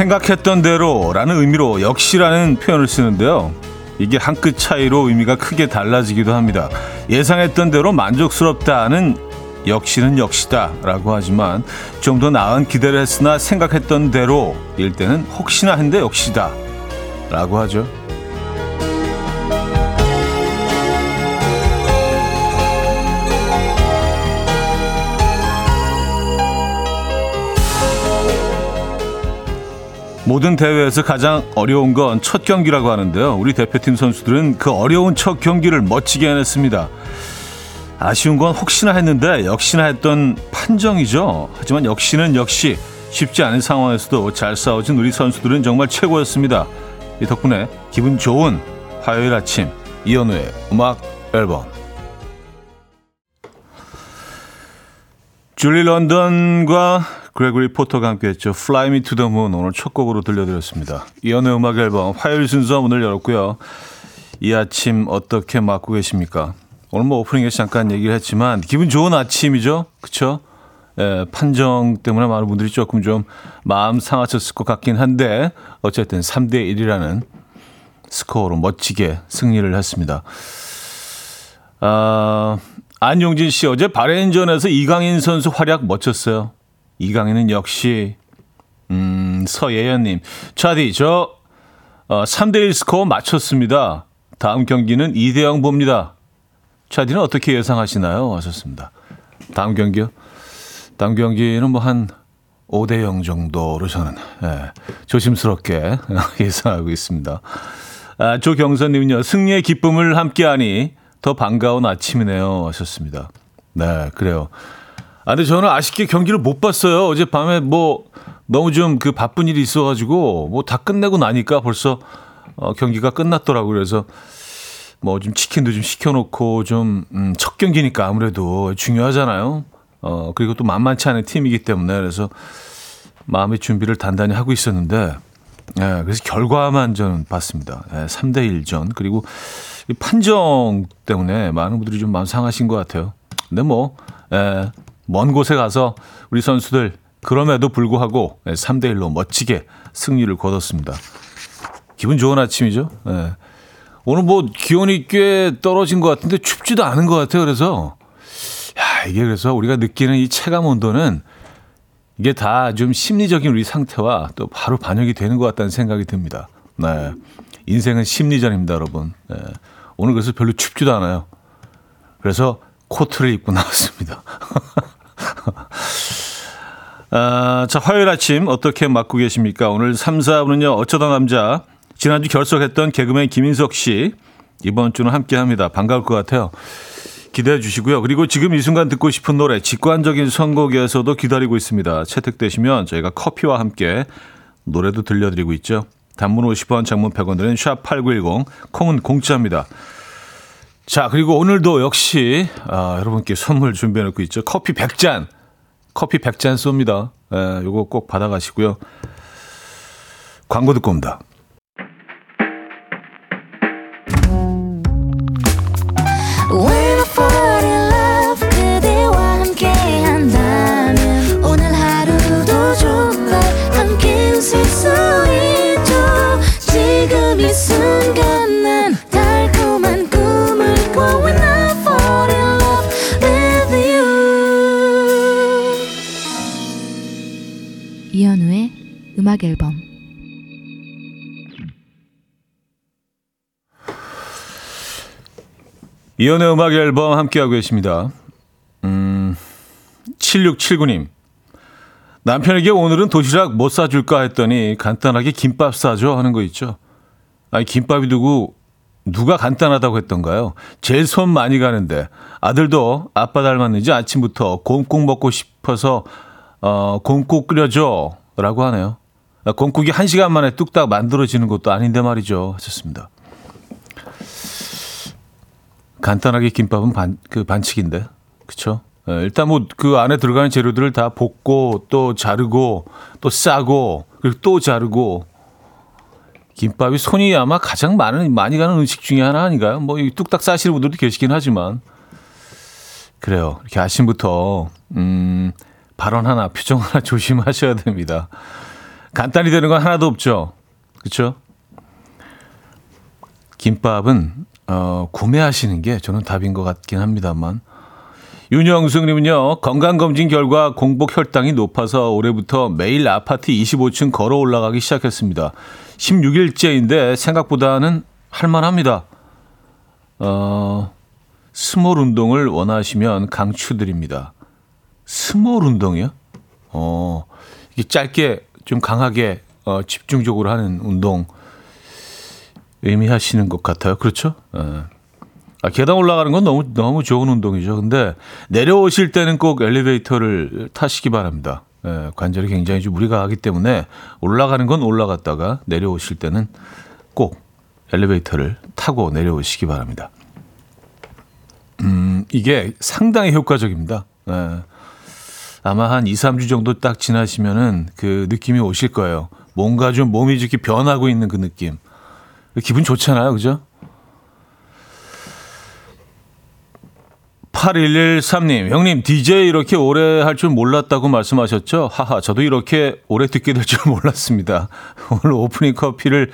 생각했던 대로라는 의미로 역시라는 표현을 쓰는데요. 이게 한 끗 차이로 의미가 크게 달라지기도 합니다. 예상했던 대로 만족스럽다는 역시는 역시다라고 하지만 좀 더 나은 기대를 했으나 생각했던 대로일 때는 혹시나 했는데 역시다라고 하죠. 모든 대회에서 가장 어려운 건 첫 경기라고 하는데요. 우리 대표팀 선수들은 그 어려운 첫 경기를 멋지게 해냈습니다. 아쉬운 건 혹시나 했는데 역시나 했던 판정이죠. 하지만 역시는 역시 쉽지 않은 상황에서도 잘 싸워준 우리 선수들은 정말 최고였습니다. 이 덕분에 기분 좋은 화요일 아침 이현우의 음악 앨범 줄리 런던과 그레고리 포터가 함께했죠. Fly Me to the Moon 오늘 첫 곡으로 들려드렸습니다. 이연의 음악 앨범 화요일 순서 문을 열었고요. 이 아침 어떻게 맞고 계십니까? 오늘 뭐 오프닝에서 잠깐 얘기를 했지만 기분 좋은 아침이죠. 그쵸? 예, 판정 때문에 많은 분들이 조금 좀 마음 상하셨을 것 같긴 한데 어쨌든 3대 1이라는 스코어로 멋지게 승리를 했습니다. 아, 안용진 씨 어제 바레인전에서 이강인 선수 활약 멋졌어요. 이강인은 역시 음, 서예연님 차디 저 어, 3대1 스코어 맞췄습니다. 다음 경기는 2대0 봅니다. 차디는 어떻게 예상하시나요? 하셨습니다. 다음 경기요? 다음 경기는 뭐 한 5대0 정도로 저는 예, 조심스럽게 예상하고 있습니다. 아, 조경선님은요. 승리의 기쁨을 함께하니 더 반가운 아침이네요. 하셨습니다. 네, 그래요. 아, 근데 저는 아쉽게 경기를 못 봤어요. 어젯밤에 뭐 너무 좀 그 바쁜 일이 있어가지고 뭐 다 끝내고 나니까 벌써 어, 경기가 끝났더라고요. 그래서 뭐 좀 치킨도 좀 시켜놓고 좀첫 음, 경기니까 아무래도 중요하잖아요. 어, 그리고 또 만만치 않은 팀이기 때문에 그래서 마음의 준비를 단단히 하고 있었는데 예, 그래서 결과만 저는 봤습니다. 예, 3대 1전. 그리고 이 판정 때문에 많은 분들이 좀 마음 상하신 것 같아요. 근데 뭐, 예, 먼 곳에 가서 우리 선수들 그럼에도 불구하고 3대 예, 1로 멋지게 승리를 거뒀습니다. 기분 좋은 아침이죠. 예. 오늘 뭐 기온이 꽤 떨어진 것 같은데 춥지도 않은 것 같아요. 그래서 야 이게 그래서 우리가 느끼는 이 체감 온도는 이게 다 좀 심리적인 우리 상태와 또 바로 반영이 되는 것 같다는 생각이 듭니다. 네. 인생은 심리전입니다, 여러분. 네. 오늘 그래서 별로 춥지도 않아요. 그래서 코트를 입고 나왔습니다. 아, 자, 화요일 아침 어떻게 맞고 계십니까? 오늘 3, 4분은요, 어쩌다 남자. 지난주 결석했던 개그맨 김인석 씨. 이번 주는 함께 합니다. 반가울 것 같아요. 기대해 주시고요. 그리고 지금 이 순간 듣고 싶은 노래, 직관적인 선곡에서도 기다리고 있습니다. 채택되시면 저희가 커피와 함께 노래도 들려드리고 있죠. 단문 50원, 장문 100원 드는 샵8910, 콩은 공짜입니다. 자, 그리고 오늘도 역시 아, 여러분께 선물 준비해 놓고 있죠. 커피 100잔. 커피 100잔 쏩니다. 예, 요거 꼭 받아 가시고요. 광고 듣고 옵니다. 음악 앨범 이연의 음악 앨범 함께하고 계십니다. 음, 7679님. 남편에게 오늘은 도시락 못 사줄까 했더니 간단하게 김밥 사줘 하는 거 있죠. 아니, 김밥이 누구, 누가 간단하다고 했던가요? 제일 손 많이 가는데 아들도 아빠 닮았는지 아침부터 곰국 먹고 싶어서 어, 곰국 끓여줘 라고 하네요. 건국이 한 시간 만에 뚝딱 만들어지는 것도 아닌데 말이죠. 하셨습니다. 간단하게 김밥은 반, 그 반칙인데. 그쵸? 예, 일단 뭐 그 안에 들어가는 재료들을 다 볶고 또 자르고 또 싸고 그리고 또 자르고 김밥이 손이 아마 가장 많은 많이 가는 음식 중에 하나 아닌가요? 뭐 뚝딱 싸시는 분들도 계시긴 하지만 그래요. 이렇게 아침부터 음 발언 하나 표정 하나 조심하셔야 됩니다. 간단히 되는 건 하나도 없죠. 그렇죠? 김밥은 어, 구매하시는 게 저는 답인 것 같긴 합니다만. 윤영숙님은요, 건강검진 결과 공복 혈당이 높아서 올해부터 매일 아파트 25층 걸어 올라가기 시작했습니다. 16일째인데 생각보다는 할만합니다. 어, small 운동을 원하시면 강추드립니다. small 운동이요? 어, 이게 짧게 좀 강하게 어, 집중적으로 하는 운동 의미하시는 것 같아요. 그렇죠? 예. 아, 계단 올라가는 건 너무 너무 좋은 운동이죠. 근데 내려오실 때는 꼭 엘리베이터를 타시기 바랍니다. 예, 관절이 굉장히 좀 무리가 가기 때문에 올라가는 건 올라갔다가 내려오실 때는 꼭 엘리베이터를 타고 내려오시기 바랍니다. 음, 이게 상당히 효과적입니다. 예. 아마 한 2, 3주 정도 딱 지나시면은 그 느낌이 오실 거예요. 뭔가 좀 몸이 이렇게 변하고 있는 그 느낌. 기분 좋잖아요. 그죠? 8113님, 형님, DJ 이렇게 오래 할 줄 몰랐다고 말씀하셨죠? 하하, 저도 이렇게 오래 듣게 될 줄 몰랐습니다. 오늘 오프닝 커피를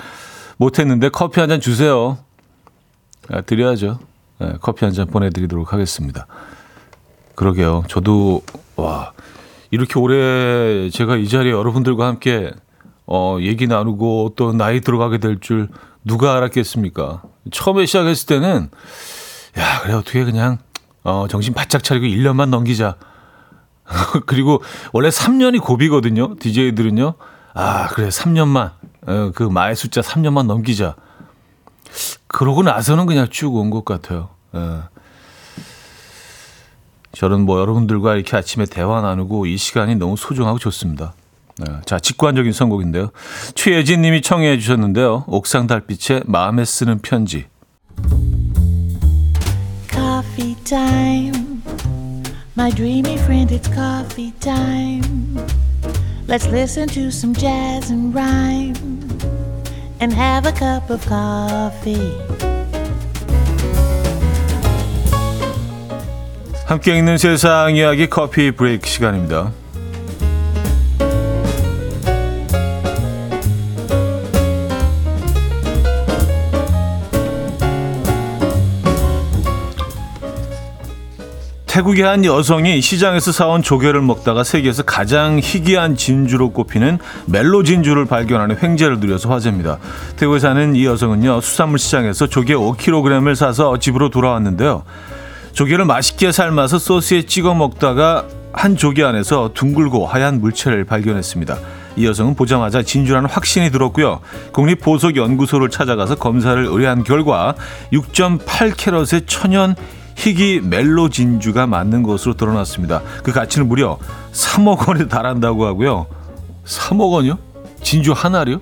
못했는데 커피 한 잔 주세요. 아, 드려야죠. 네, 커피 한 잔 보내드리도록 하겠습니다. 그러게요. 저도, 와, 이렇게 오래 제가 이 자리에 여러분들과 함께 어, 얘기 나누고 또 나이 들어가게 될 줄 누가 알았겠습니까? 처음에 시작했을 때는 야, 그래 어떻게 그냥 어, 정신 바짝 차리고 1년만 넘기자. 그리고 원래 3년이 고비거든요. DJ들은요. 아, 그래. 3년만. 어, 그 마의 숫자 3년만 넘기자. 그러고 나서는 그냥 쭉 온 것 같아요. 어. 저는 뭐 여러분들과 이렇게 아침에 대화 나누고 이 시간이 너무 소중하고 좋습니다. 네. 자, 직관적인 선곡인데요. 최예진 님이 청해 주셨는데요. 옥상 달빛에 마음에 쓰는 편지. Coffee time. My dreamy friend, it's coffee time. Let's listen to some jazz and rhyme and have a cup of coffee. 함께 읽는 세상 이야기 커피 브레이크 시간입니다. 태국의 한 여성이 시장에서 사온 조개를 먹다가 세계에서 가장 희귀한 진주로 꼽히는 멜로 진주를 발견하는 횡재를 누려서 화제입니다. 태국에 사는 이 여성은요 수산물 시장에서 조개 5kg을 사서 집으로 돌아왔는데요. 조개를 맛있게 삶아서 소스에 찍어 먹다가 한 조개 안에서 둥글고 하얀 물체를 발견했습니다. 이 여성은 보자마자 진주라는 확신이 들었고요. 국립보석연구소를 찾아가서 검사를 의뢰한 결과 6.8캐럿의 천연 희귀 멜로 진주가 맞는 것으로 드러났습니다. 그 가치는 무려 3억 원에 달한다고 하고요. 3억 원이요? 진주 하나요?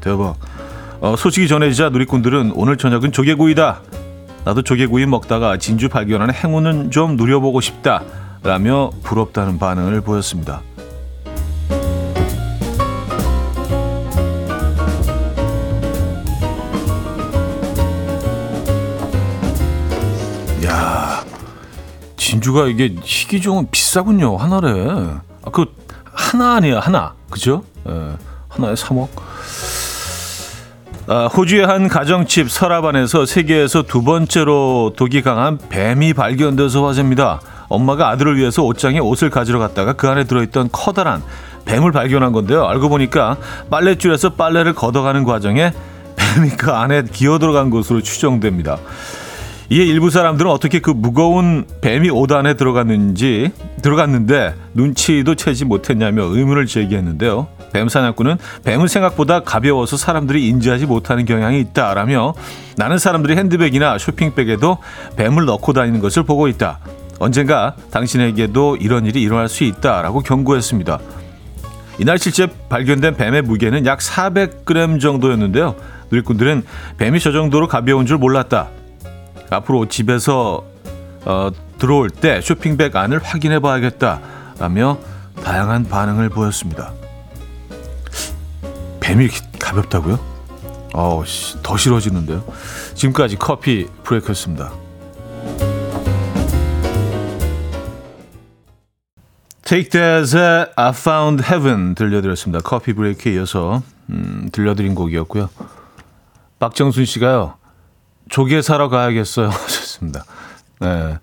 대박. 어, 소식이 전해지자 누리꾼들은 오늘 저녁은 조개구이다. 나도 조개구이 먹다가 진주 발견하는 행운은 좀 누려보고 싶다. 라며 부럽다는 반응을 보였습니다. 진주가 이게 희귀종은 비싸군요. 하나래. 아, 그 하나 아니야 하나. 그죠? 에, 예, 하나에 3억. 아, 호주의 한 가정집 서랍 안에서 세계에서 두 번째로 독이 강한 뱀이 발견돼서 화제입니다. 엄마가 아들을 위해서 옷장에 옷을 가지러 갔다가 그 안에 들어있던 커다란 뱀을 발견한 건데요. 알고 보니까 빨랫줄에서 빨래를 걷어가는 과정에 뱀이 그 안에 기어 들어간 것으로 추정됩니다. 이에 일부 사람들은 어떻게 그 무거운 뱀이 옷 안에 들어갔는지 들어갔는데 눈치도 채지 못했냐며 의문을 제기했는데요. 뱀 사냥꾼은 뱀은 생각보다 가벼워서 사람들이 인지하지 못하는 경향이 있다라며 나는 사람들이 핸드백이나 쇼핑백에도 뱀을 넣고 다니는 것을 보고 있다. 언젠가 당신에게도 이런 일이 일어날 수 있다라고 경고했습니다. 이날 실제 발견된 뱀의 무게는 약 400g 정도였는데요. 누리꾼들은 뱀이 저 정도로 가벼운 줄 몰랐다. 앞으로 집에서 어, 들어올 때 쇼핑백 안을 확인해 봐야겠다라며 다양한 반응을 보였습니다. 뱀이 이렇게 가볍다고요? 어우, 더 싫어지는데요. 지금까지 커피 브레이크였습니다. Take That의 I Found Heaven 들려드렸습니다. 커피 브레이크에 이어서 음, 들려드린 곡이었고요. 박정순 씨가요. 조개 사러 가야겠어요. 하셨습니다. 네.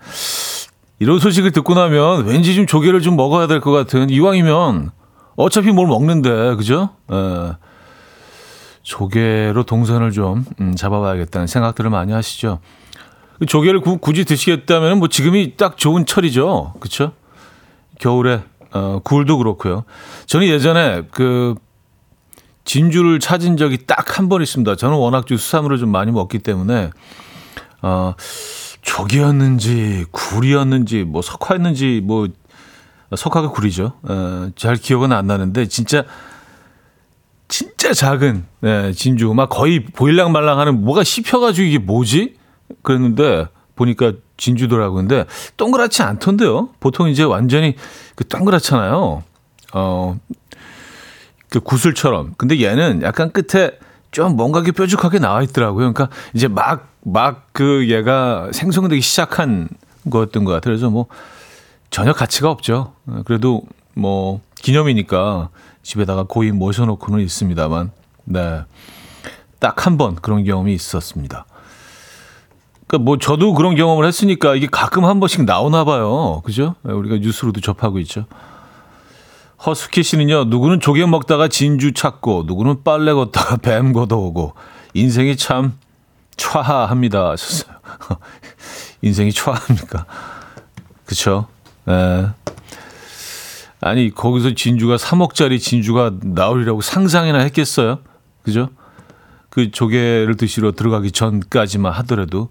이런 소식을 듣고 나면 왠지 좀 조개를 좀 먹어야 될 것 같은 이왕이면 어차피 뭘 먹는데 그죠? 네. 조개로 동선을 좀 음, 잡아봐야겠다는 생각들을 많이 하시죠. 조개를 구, 굳이 드시겠다면 뭐 지금이 딱 좋은 철이죠. 그렇죠? 겨울에 어, 굴도 그렇고요. 저는 예전에 그 진주를 찾은 적이 딱 한 번 있습니다. 저는 워낙 좀 수산물을 좀 많이 먹기 때문에 어, 조개였는지 굴이었는지 뭐 석화였는지 뭐 석화가 굴이죠. 어, 잘 기억은 안 나는데 진짜 진짜 작은 네, 진주 막 거의 보일랑 말랑하는 뭐가 씹혀가지고 이게 뭐지? 그랬는데 보니까 진주더라고요. 근데 동그랗지 않던데요. 보통 이제 완전히 그 동그랗잖아요. 어, 그 구슬처럼. 근데 얘는 약간 끝에 좀 뭔가 게 뾰족하게 나와 있더라고요. 그러니까 이제 막, 막 그 얘가 생성되기 시작한 거였던 것 같아요. 그래서 뭐 전혀 가치가 없죠. 그래도 뭐 기념이니까 집에다가 고이 모셔놓고는 있습니다만, 네. 딱 한 번 그런 경험이 있었습니다. 그러니까 뭐 저도 그런 경험을 했으니까 이게 가끔 한 번씩 나오나 봐요. 그죠? 우리가 뉴스로도 접하고 있죠. 허스키 씨는요, 누구는 조개 먹다가 진주 찾고, 누구는 빨래 걷다가 뱀 걷어오고, 인생이 참 촤합니다. 하셨어요. 인생이 촤합니까? 그쵸? 예. 아니, 거기서 진주가 3억짜리 진주가 나오리라고 상상이나 했겠어요? 그죠? 그 조개를 드시러 들어가기 전까지만 하더라도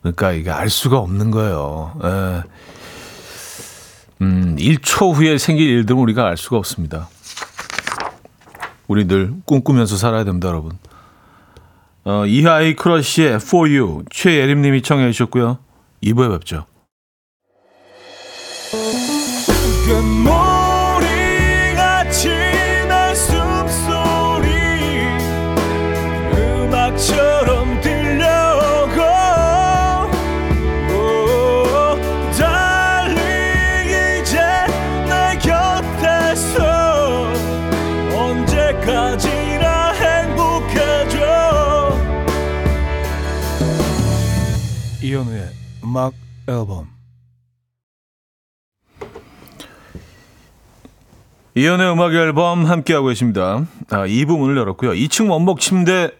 그러니까 이게 알 수가 없는 거예요. 예. 음, 1초 후에 생길 일들은 우리가 알 수가 없습니다. 우리 늘 꿈꾸면서 살아야 됩니다, 여러분. 어, 이하이 크러쉬의 For You 최예림 님이 청해 주셨고요. 2부에 뵙죠. 음악 앨범 이현우의 음악 앨범 함께하고 계십니다. 아, 2부 문을 열었고요. 2층 원목 침대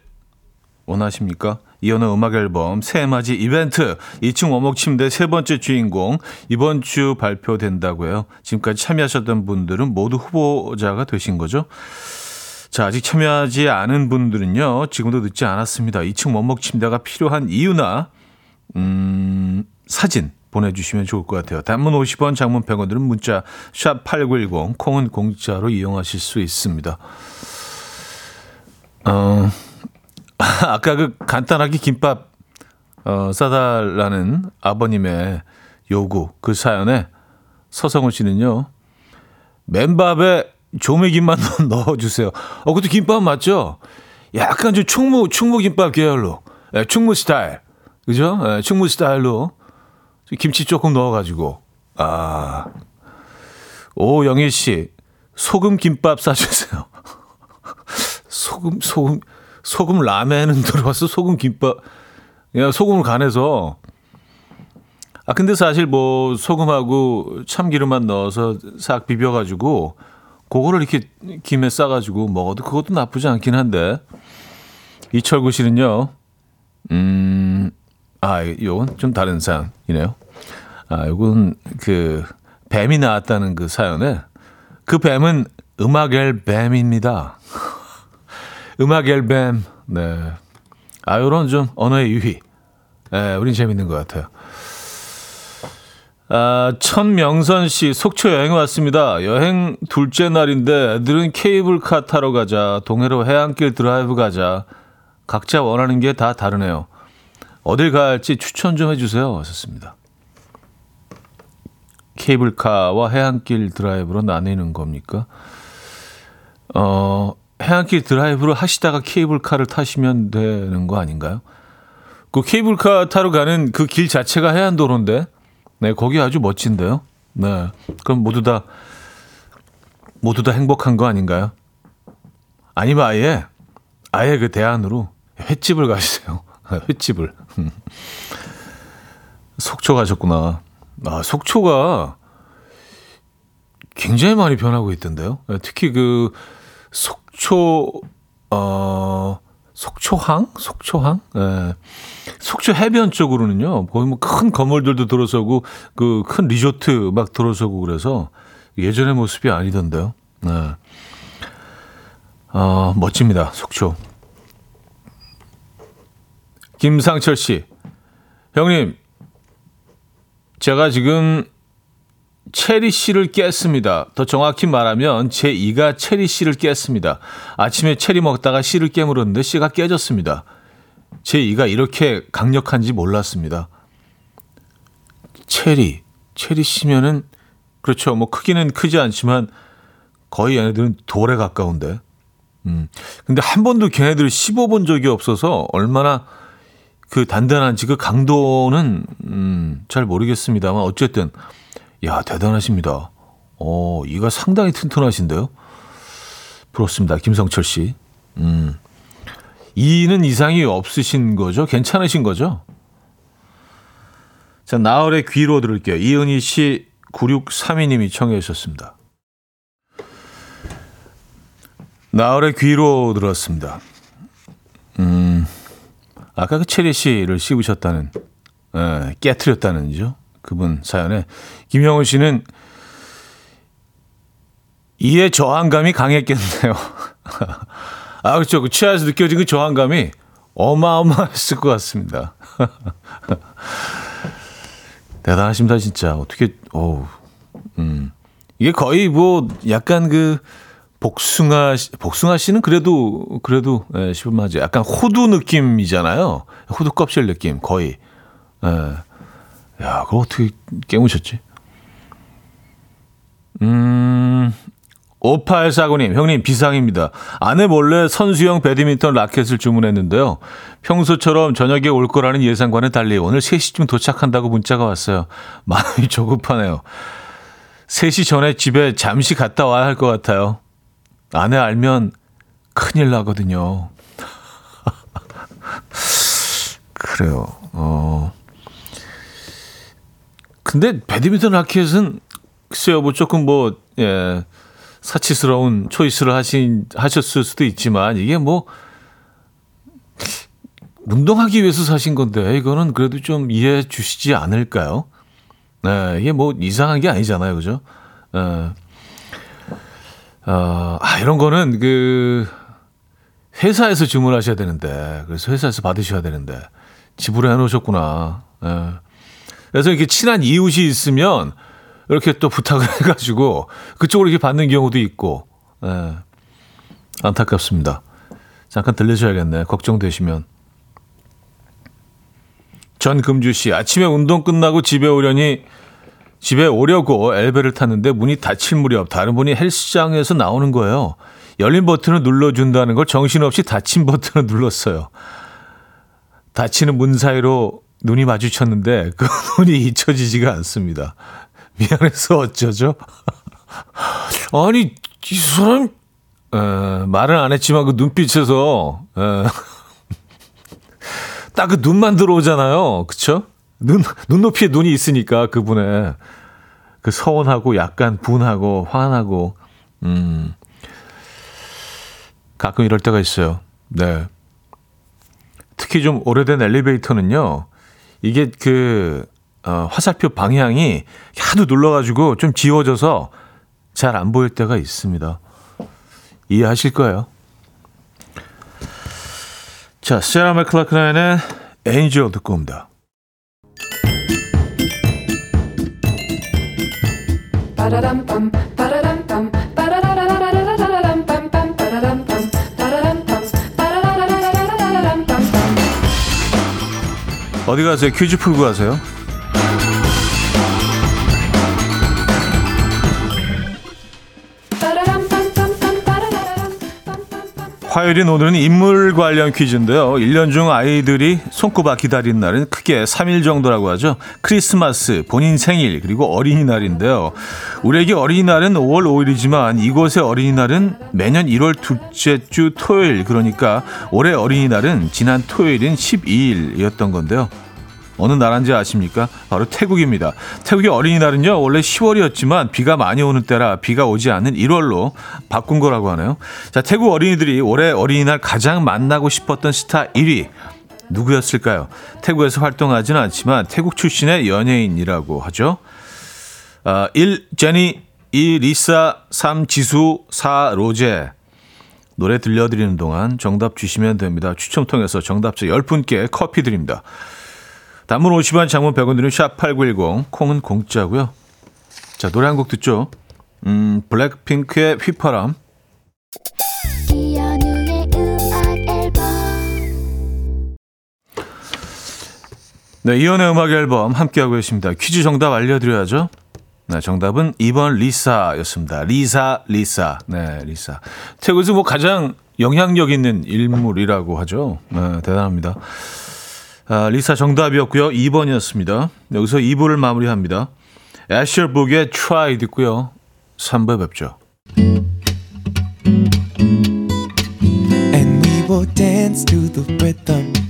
원하십니까? 이현우 음악 앨범 새해맞이 이벤트 2층 원목 침대 세 번째 주인공 이번 주 발표된다고요. 지금까지 참여하셨던 분들은 모두 후보자가 되신 거죠. 자, 아직 참여하지 않은 분들은요. 지금도 늦지 않았습니다. 2층 원목 침대가 필요한 이유나 음, 사진 보내주시면 좋을 것 같아요. 단문 50원, 장문 100원들은 문자 샵 8910, 콩은 공짜로 이용하실 수 있습니다. 어, 아까 그 간단하게 김밥 어, 싸달라는 아버님의 요구 그 사연에 서성훈 씨는요. 맨밥에 조미김만 넣어주세요. 어, 그것도 김밥 맞죠? 약간 좀 충무, 충무김밥 계열로. 네, 충무 스타일. 그죠? 네, 충무 스타일로 김치 조금 넣어가지고. 아. 오영일 씨 소금 김밥 싸주세요. 소금 소금 소금 라면은 들어왔어 소금 김밥. 야 소금을 간해서. 아 근데 사실 뭐 소금하고 참기름만 넣어서 싹 비벼가지고 그거를 이렇게 김에 싸가지고 먹어도 그것도 나쁘지 않긴 한데. 이철구 씨는요? 음 아, 이건 좀 다른 사연이네요. 아, 이건 그 뱀이 나왔다는 그 사연에 그 뱀은 음악엘 뱀입니다. 음악엘 뱀. 네. 아, 요런 좀 언어의 유희. 예, 우린 재밌는 것 같아요. 아, 천명선 씨, 속초 여행 왔습니다. 여행 둘째 날인데 애들은 케이블카 타러 가자, 동해로 해안길 드라이브 가자. 각자 원하는 게 다 다르네요. 어딜 갈지 추천 좀 해주세요. 하셨습니다. 케이블카와 해안길 드라이브로 나뉘는 겁니까? 어, 해안길 드라이브를 하시다가 케이블카를 타시면 되는 거 아닌가요? 그 케이블카 타러 가는 그 길 자체가 해안도로인데, 네, 거기 아주 멋진데요. 네. 그럼 모두 다, 모두 다 행복한 거 아닌가요? 아니면 아예, 아예 그 대안으로 횟집을 가시세요. 횟집을. 속초 가셨구나. 아, 속초가 굉장히 많이 변하고 있던데요. 특히 그 속초, 어, 속초항? 속초항? 예. 속초 해변 쪽으로는요, 거의 뭐큰 건물들도 들어서고, 그 큰 리조트 막 들어서고 그래서 예전의 모습이 아니던데요. 네. 어, 멋집니다. 속초. 김상철 씨. 형님, 제가 지금 체리 씨를 깼습니다. 더 정확히 말하면 제 이가 체리 씨를 깼습니다. 아침에 체리 먹다가 씨를 깨물었는데 씨가 깨졌습니다. 제 이가 이렇게 강력한지 몰랐습니다. 체리, 체리 씨면은 그렇죠. 뭐 크기는 크지 않지만 거의 얘네들은 돌에 가까운데. 음. 근데 한 번도 걔네들을 씹어본 적이 없어서 얼마나 그 단단한지 그 강도는 음, 잘 모르겠습니다만 어쨌든 야, 대단하십니다. 어, 이가 상당히 튼튼하신데요? 부럽습니다. 김성철 씨. 음. 이는 이상이 없으신 거죠? 괜찮으신 거죠? 자, 나월의 귀로 들을게요. 이은희 씨 9632님이 청해 주셨습니다. 나월의 귀로 들었습니다. 음, 아까 그 체리 씨를 씹으셨다는, 에, 깨트렸다는죠? 그분 사연에 김영훈 씨는 이에 저항감이 강했겠네요. 아, 그렇죠. 그 취하에서 느껴진 그 저항감이 어마어마했을 것 같습니다. 대단하십니다, 진짜. 어떻게, 어우, 음. 이게 거의 뭐, 약간 그, 복숭아, 복숭아 씨는 그래도, 그래도, 예, 씹을만하죠. 약간 호두 느낌이잖아요. 호두 껍질 느낌, 거의. 예. 야, 그걸 어떻게 깨무셨지? 음, 5849님, 형님, 비상입니다. 아내 몰래 선수용 배드민턴 라켓을 주문했는데요. 평소처럼 저녁에 올 거라는 예상과는 달리 오늘 3시쯤 도착한다고 문자가 왔어요. 마음이 조급하네요. 3시 전에 집에 잠시 갔다 와야 할 것 같아요. 아내 알면 큰일 나거든요. 그래요. 어. 근데 배드민턴 라켓은 글쎄요, 뭐 조금 뭐, 예, 사치스러운 초이스를 하신, 하셨을 수도 있지만 이게 뭐, 운동하기 위해서 사신 건데 이거는 그래도 좀 이해해 주시지 않을까요? 네, 이게 뭐 이상한 게 아니잖아요. 그죠? 예. 어, 아, 이런 거는 그, 회사에서 주문하셔야 되는데, 그래서 회사에서 받으셔야 되는데, 집으로 해놓으셨구나. 예. 그래서 이렇게 친한 이웃이 있으면 이렇게 또 부탁을 해가지고 그쪽으로 이렇게 받는 경우도 있고, 예. 안타깝습니다. 잠깐 들려줘야겠네. 걱정되시면. 전금주 씨, 아침에 운동 끝나고 집에 오려니 집에 오려고 엘베를 탔는데 문이 닫힐 무렵 다른 분이 헬스장에서 나오는 거예요. 열린 버튼을 눌러준다는 걸 정신없이 닫힌 버튼을 눌렀어요. 닫히는 문 사이로 눈이 마주쳤는데 그 눈이 잊혀지지가 않습니다. 미안해서 어쩌죠? 아니 이 사람 에, 말은 안 했지만 그 눈빛에서 딱 그 눈만 들어오잖아요. 그쵸? 눈 눈높이에 눈이 있으니까 그분의 그 서운하고 약간 분하고 화나고 음 가끔 이럴 때가 있어요. 네. 특히 좀 오래된 엘리베이터는요. 이게 그 어, 화살표 방향이 하도 눌러가지고 좀 지워져서 잘 안 보일 때가 있습니다. 이해하실 거예요. 자, 세라 맥클라크나의 엔젤 듣고 옵니다. 어디 가세요? 퀴즈 풀고 가세요. 화요일인 오늘은 인물 관련 퀴즈인데요. 1년 중 아이들이 손꼽아 기다린 날은 크게 3일 정도라고 하죠. 크리스마스, 본인 생일, 그리고 어린이날인데요. 우리에게 어린이날은 5월 5일이지만 이곳의 어린이날은 매년 1월 둘째 주 토요일, 그러니까 올해 어린이날은 지난 토요일인 12일이었던 건데요. 어느 나라인지 아십니까? 바로 태국입니다. 태국의 어린이날은요, 원래 10월이었지만 비가 많이 오는 때라 비가 오지 않는 1월로 바꾼 거라고 하네요. 자, 태국 어린이들이 올해 어린이날 가장 만나고 싶었던 스타 1위. 누구였을까요? 태국에서 활동하지는 않지만 태국 출신의 연예인이라고 하죠. 아, 1. 제니 2. 리사 3. 지수 4. 로제 노래 들려드리는 동안 정답 주시면 됩니다. 추첨 통해서 정답자 10분께 커피 드립니다. 단문 50원, 장문 100원 드는 샵8910, 콩은 공짜고요. 자, 노래 한 곡 듣죠. 음, 블랙핑크의 휘파람. 네, 이연의 음악 앨범 함께하고 계십니다. 퀴즈 정답 알려드려야죠. 네, 정답은 2번 리사였습니다. 리사, 리사. 네, 리사. 태국에서 뭐 가장 영향력 있는 인물이라고 하죠. 네, 대단합니다. 아, 리사 정답이었고요. 2번이었습니다. 여기서 2부를 마무리합니다. 애셔북의 Try 듣고요. 3부에 뵙죠. And we will dance to the rhythm.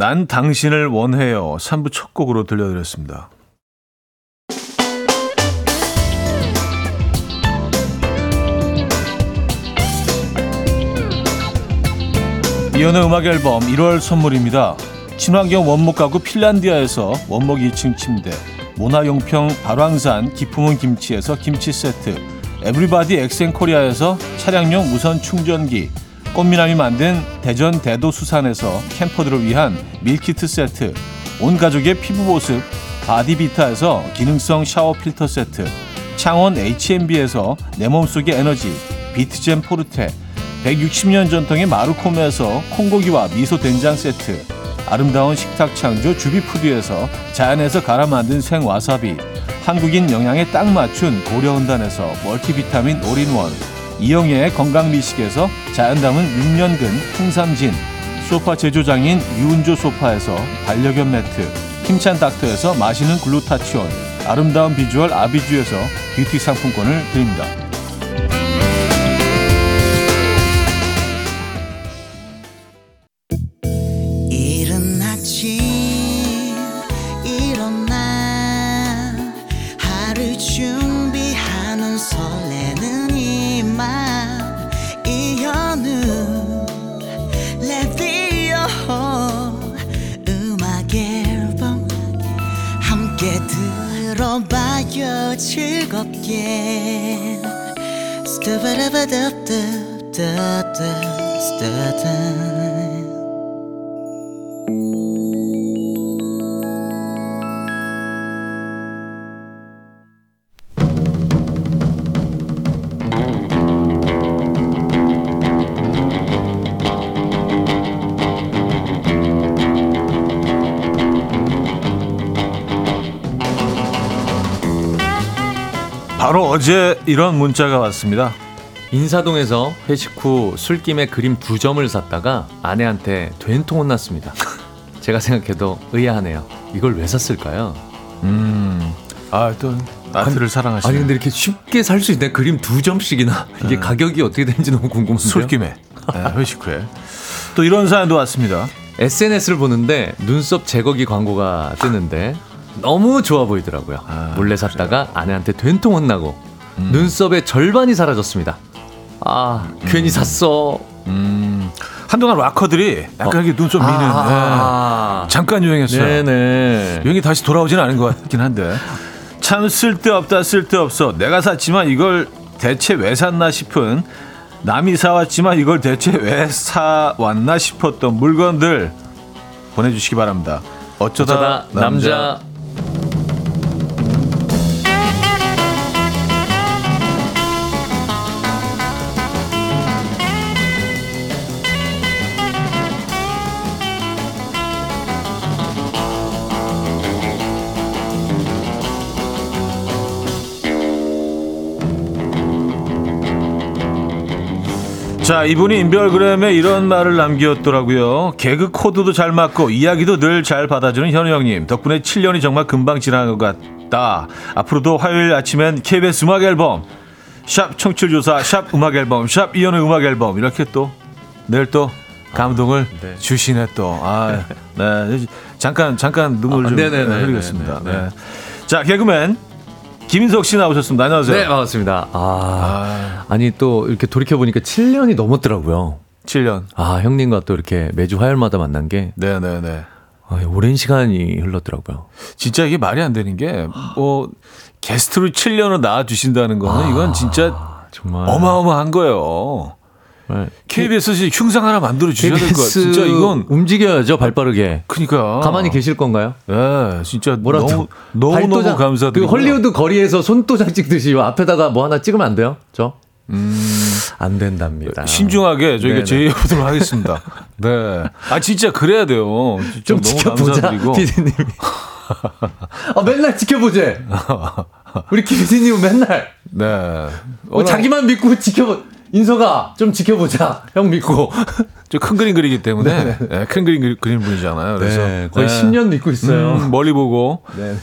난 당신을 원해요. 3부 첫 곡으로 들려드렸습니다. 이연의 음악 앨범 1월 선물입니다. 친환경 원목 가구 핀란디아에서 원목 2층 침대, 모나용평 발왕산 기품은 김치에서 김치 세트, 에브리바디 엑센코리아에서 차량용 무선 충전기, 꽃미남이 만든 대전 대도수산에서 캠퍼들을 위한 밀키트 세트, 온 가족의 피부 보습 바디비타에서 기능성 샤워 필터 세트, 창원 H&B에서 내 몸속의 에너지 비트젠 포르테, 160년 전통의 마루코메에서 콩고기와 미소 된장 세트, 아름다운 식탁 창조 주비푸드에서 자연에서 갈아 만든 생와사비, 한국인 영양에 딱 맞춘 고려온단에서 멀티비타민 올인원, 이영애의 건강미식에서 자연 담은 6년근 홍삼진, 소파 제조장인 유운조 소파에서 반려견 매트, 힘찬 닥터에서 마시는 글루타치온, 아름다운 비주얼 아비주에서 뷰티 상품권을 드립니다. 바로 어제 이런 문자가 왔습니다. 인사동에서 회식 후 술김에 그림 두 점을 샀다가 아내한테 된통 혼났습니다. 제가 생각해도 의아하네요. 이걸 왜 샀을까요? 음, 아, 또 아트를 사랑하시네. 아니, 근데 이렇게 쉽게 살 수 있는 그림 두 점씩이나 이게 네. 가격이 어떻게 되는지 너무 궁금한데요. 술김에 네, 회식 후에 또 이런 사연도 왔습니다. SNS를 보는데 눈썹 제거기 광고가 뜨는데 너무 좋아 보이더라고요. 아, 몰래 샀다가 그래요? 아내한테 된통 혼나고 음. 눈썹의 절반이 사라졌습니다. 아 음. 괜히 샀어. 음. 한동안 락커들이 약간 어. 눈썹 미는 아~ 네. 잠깐 유행했어요. 네네. 유행이 다시 돌아오지는 않은 것 같긴 한데 참 쓸데없다 쓸데없어. 내가 샀지만 이걸 대체 왜 샀나 싶은 남이 사왔지만 이걸 대체 왜 사왔나 싶었던 물건들 보내주시기 바랍니다. 어쩌다, 어쩌다 남자. 자, 이분이 인별그램에 이런 말을 남겼더라고요. 개그 코드도 잘 맞고 이야기도 늘 잘 받아주는 현우 형님. 덕분에 7년이 정말 금방 지난 것 같다. 앞으로도 화요일 아침엔 KBS 음악 앨범, 샵 청출 조사, 샵 음악 앨범, 샵 이현우 음악 앨범 이렇게 또 내일 또 감동을 네. 주시네 또. 아, 네. 잠깐 잠깐 눈물 아, 좀 네네네, 흘리겠습니다. 네네, 네. 네. 자, 개그맨 김인석 씨 나오셨습니다. 안녕하세요. 네, 반갑습니다. 아, 아 니 또 이렇게 돌이켜 보니까 7년이 넘었더라고요. 7년. 아, 형님과 또 이렇게 매주 화요일마다 만난 게 네, 네, 네. 아, 오랜 시간이 흘렀더라고요. 진짜 이게 말이 안 되는 게 뭐 게스트로 7년을 나와 주신다는 거는 이건 진짜 아, 정말 어마어마한 거예요. 정말 KBS 흉상 하나 만들어 주셔야 될 거야. KBS 진짜 이건 움직여야죠, 발빠르게. 그러니까 가만히 계실 건가요? 예, 진짜 뭐라도 너무 너무 너무 발도장, 감사드리고 그 헐리우드 거리에서 손도장 찍듯이 앞에다가 뭐 하나 찍으면 안 돼요? 저? 안 된답니다. 음. 신중하게 저희가 네네. 제의해 보도록 하겠습니다. 네. 아 진짜 그래야 돼요. 진짜 좀 너무 지켜보자. 피디님이. 아, 맨날 지켜보재. 우리 피디님은 맨날 네. 뭐 자기만 믿고 지켜보. 인서가 좀 지켜보자. 형 믿고. 저큰 그림 그리기 때문에 네, 큰 그림 그리- 그리는 분이잖아요. 그래서 네, 거의 네. 10년 믿고 있어요. 음, 멀리 보고. 네.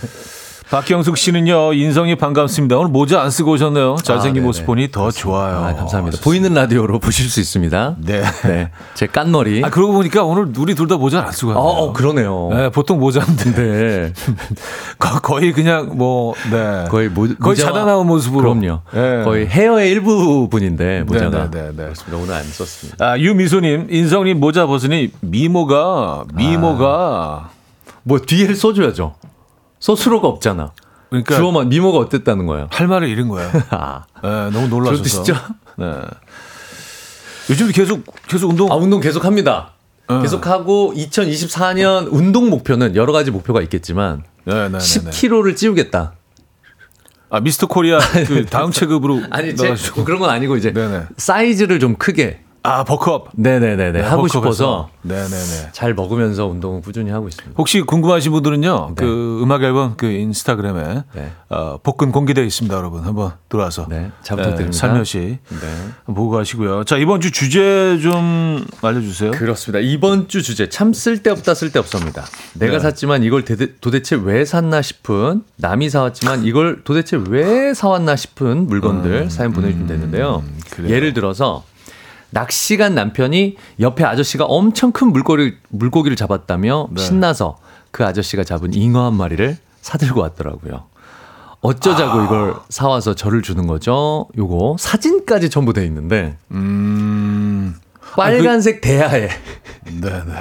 박경숙 씨는요, 인성이 반갑습니다. 오늘 모자 안 쓰고 오셨네요. 잘생긴 아. 모습 보니 더 좋아요. 아, 감사합니다. 보이는 라디오로 보실 수 있습니다. 네. 네. 제 깐머리. 아, 그러고 보니까 오늘 우리 둘 다 모자 안 쓰고 어, 왔네요. 어, 그러네요. 네, 보통 모자인데. 네. 거- 거의 그냥 뭐, 네. 거의 모, 거의 자다 나온 모습으로. 그럼요. 네. 거의 헤어의 일부분인데 모자가. 네, 네, 네, 네. 그렇습니다. 오늘 안 썼습니다. 아, 유미소님, 인성님 모자 벗으니 미모가, 미모가. 뭐 뒤에 써줘야죠. 서술어가 없잖아. 그러니까 주어만 미모가 어땠다는 거예요. 할 말을 잃은 거예요. 아, 네, 너무 놀라셔서. 뜻이죠? 네. 요즘 계속, 계속 운동. 아 운동 계속 합니다. 어. 계속 하고 2024년 운동 목표는 여러 가지 목표가 있겠지만 네, 네, 네, 네. 10kg를 찌우겠다. 아, 미스터 코리아 그 다음 체급으로. 아니 제. 그런 건 아니고 이제 네네. 사이즈를 좀 크게 아, 버크업. 네네네네 하고 버크업에서. 싶어서 네네네. 잘 먹으면서 운동을 꾸준히 하고 있습니다. 혹시 궁금하신 분들은요, 그 음악 앨범 그 인스타그램에 네. 어, 복근 공개되어 있습니다, 여러분. 한번 들어와서 네, 잘 부탁드립니다. 살며시 네. 한번 보고 가시고요. 자 이번 주 주제 좀 알려주세요. 그렇습니다. 이번 주 주제 참 쓸데없다 쓸데없습니다. 내가 네. 샀지만 이걸 대대- 도대체 왜 샀나 싶은 남이 사왔지만 이걸 도대체 왜 사왔나 싶은 물건들 사연 보내주시면 되는데요. 음. 예를 들어서 낚시 간 남편이 옆에 아저씨가 엄청 큰 물고기, 물고기를 잡았다며 네. 신나서 그 아저씨가 잡은 잉어 한 마리를 사들고 왔더라고요. 어쩌자고 이걸 사와서 저를 주는 거죠. 요거 사진까지 전부 돼 있는데 음, 빨간색 대야에 네네.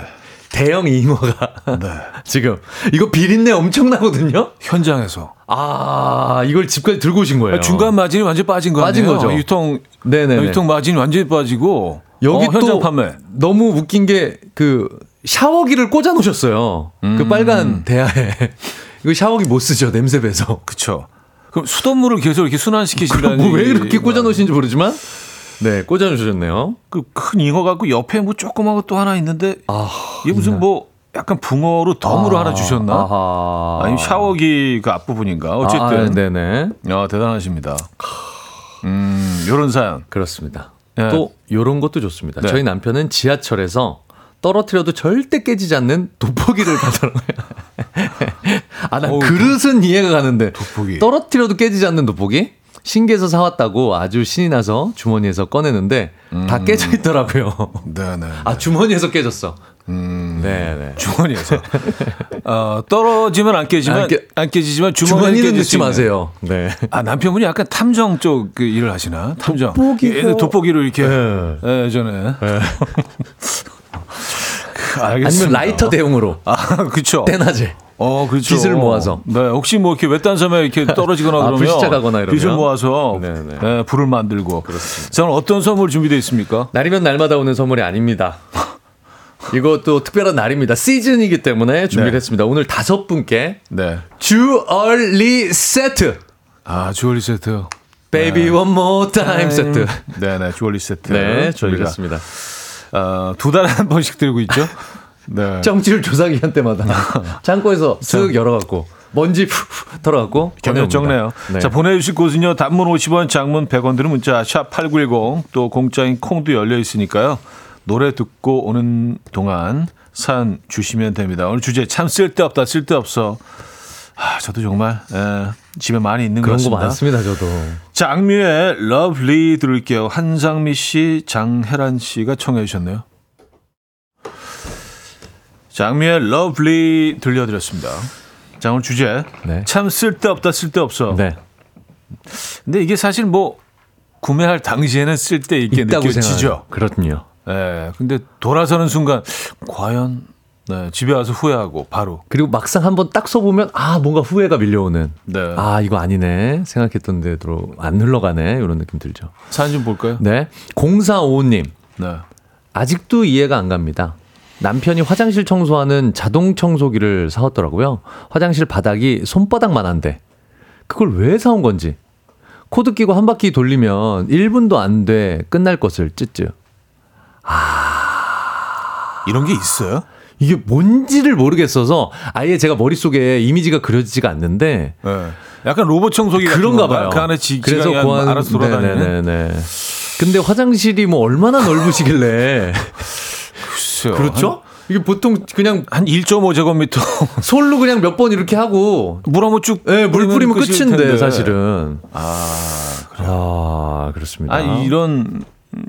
대형 잉어가 네. 지금 이거 비린내 엄청나거든요. 현장에서 아 이걸 집까지 들고 오신 거예요. 중간 마진이 완전 빠진 거 빠진? 거죠. 유통 네네네. 유통 마진이 완전히 빠지고 여기 어, 현장 또 판매. 너무 웃긴 게 그 샤워기를 꽂아 놓으셨어요. 그 음. 빨간 대야에 이거 샤워기 못 쓰죠 냄새 배서. 그쵸. 그럼 수돗물을 계속 이렇게 순환시키신다는 뭐 왜 이렇게 꽂아 놓으신지 모르지만 네 꽂아 놓으셨네요. 그 큰 잉어 갖고 옆에 뭐 조그만 것도 하나 있는데 아 이게 무슨 뭐 약간 붕어로 덤으로 하나 주셨나? 아하. 아니면 샤워기 그 앞부분인가? 아, 어쨌든 네네 야, 대단하십니다. 음, 요런 사연. 그렇습니다. 네. 또 요런 것도 좋습니다. 네. 저희 남편은 지하철에서 떨어뜨려도 절대 깨지지 않는 돋보기를 가더라고요. 아, 난 그릇은 이해가 가는데. 돋보기. 떨어뜨려도 깨지지 않는 돋보기? 신기해서 사왔다고 아주 신이 나서 주머니에서 꺼내는데 다 깨져 있더라고요. 네네. 아, 주머니에서 깨졌어. 음, 네네. 주머니에서. 어, 떨어지면 안 깨지만, 안 안, 깨- 깨지지만 주머니는 넣지. 마세요. 네. 아, 남편분이 약간 탐정 쪽 그 일을 하시나? 탐정. 돋보기가- 예, 돋보기를 이렇게. 네. 예, 예전에. 그, 알겠습니다. 아니면 라이터 대용으로. 아, 그쵸. 떼나제. 어, 그렇죠. 빗을 모아서. 네, 혹시 뭐 이렇게 외딴 섬에 이렇게 떨어지거나 아, 그러면 불시착하거나 이러면? 빗을 모아서 네네. 네, 불을 만들고. 그렇습니다. 저는 어떤 선물 준비되어 있습니까? 날이면 날마다 오는 선물이 아닙니다. 이것도 특별한 날입니다. 시즌이기 때문에 준비를 네. 했습니다. 오늘 다섯 분께 네. 주얼리 세트. 아, 주얼리 세트. Baby one more time 세트. 네, 네, 주얼리 세트. 네, 준비했습니다. 어, 두 달에 한 번씩 들고 있죠. 네. 정치율 조사 기간 때마다 창고에서 쓱 열어갖고 먼지 푸 털어갖고 경력 보내옵니다. 적네요. 네. 자, 보내주실 곳은요. 단문 50원, 장문 100원 드는 문자 샵 8910 또 공짜인 콩도 열려 있으니까요. 노래 듣고 오는 동안 사연 주시면 됩니다. 오늘 주제 참 쓸데없다, 쓸데없어. 아, 저도 정말 에, 집에 많이 있는 것 그런 거 같습니다. 많습니다, 저도. 장미의 러블리 들을게요. 한상미 씨, 장혜란 씨가 청해 주셨네요. 장미의 러블리 들려드렸습니다. 자, 오늘 주제. 네. 참 쓸데없다, 쓸데없어. 네. 근데 이게 사실 뭐 구매할 당시에는 쓸데 있게 느껴지죠. 그렇군요. 예. 근데 돌아서는 순간 과연 네, 집에 와서 후회하고 바로 그리고 막상 한번 딱 써보면 아 뭔가 후회가 밀려오는 네. 아 이거 아니네 생각했던 대로 안 흘러가네 이런 느낌 들죠. 사연 좀 볼까요? 네 0455님 네. 아직도 이해가 안 갑니다. 남편이 화장실 청소하는 자동 청소기를 사왔더라고요. 화장실 바닥이 손바닥만 한데 그걸 왜 사온 건지 코드 끼고 한 바퀴 돌리면 1분도 안 돼 끝날 것을 쯔쯔. 이런 게 있어요? 이게 뭔지를 모르겠어서 아예 제가 머릿속에 이미지가 그려지지가 않는데 네. 약간 로봇 청소기 그런가? 봐요. 그 안에 지, 그래서 지가 그 그냥 안- 알아서 돌아다니는. 네네네. 근데 화장실이 뭐 얼마나 넓으시길래 글쎄요. 그렇죠? 이게 보통 그냥 한, 한 1.5제곱미터 솔로 그냥 몇 번 이렇게 하고 물 한번 쭉 예, 물 뿌리면 끝인데 텐데. 사실은. 아, 아, 그렇습니다. 아 이런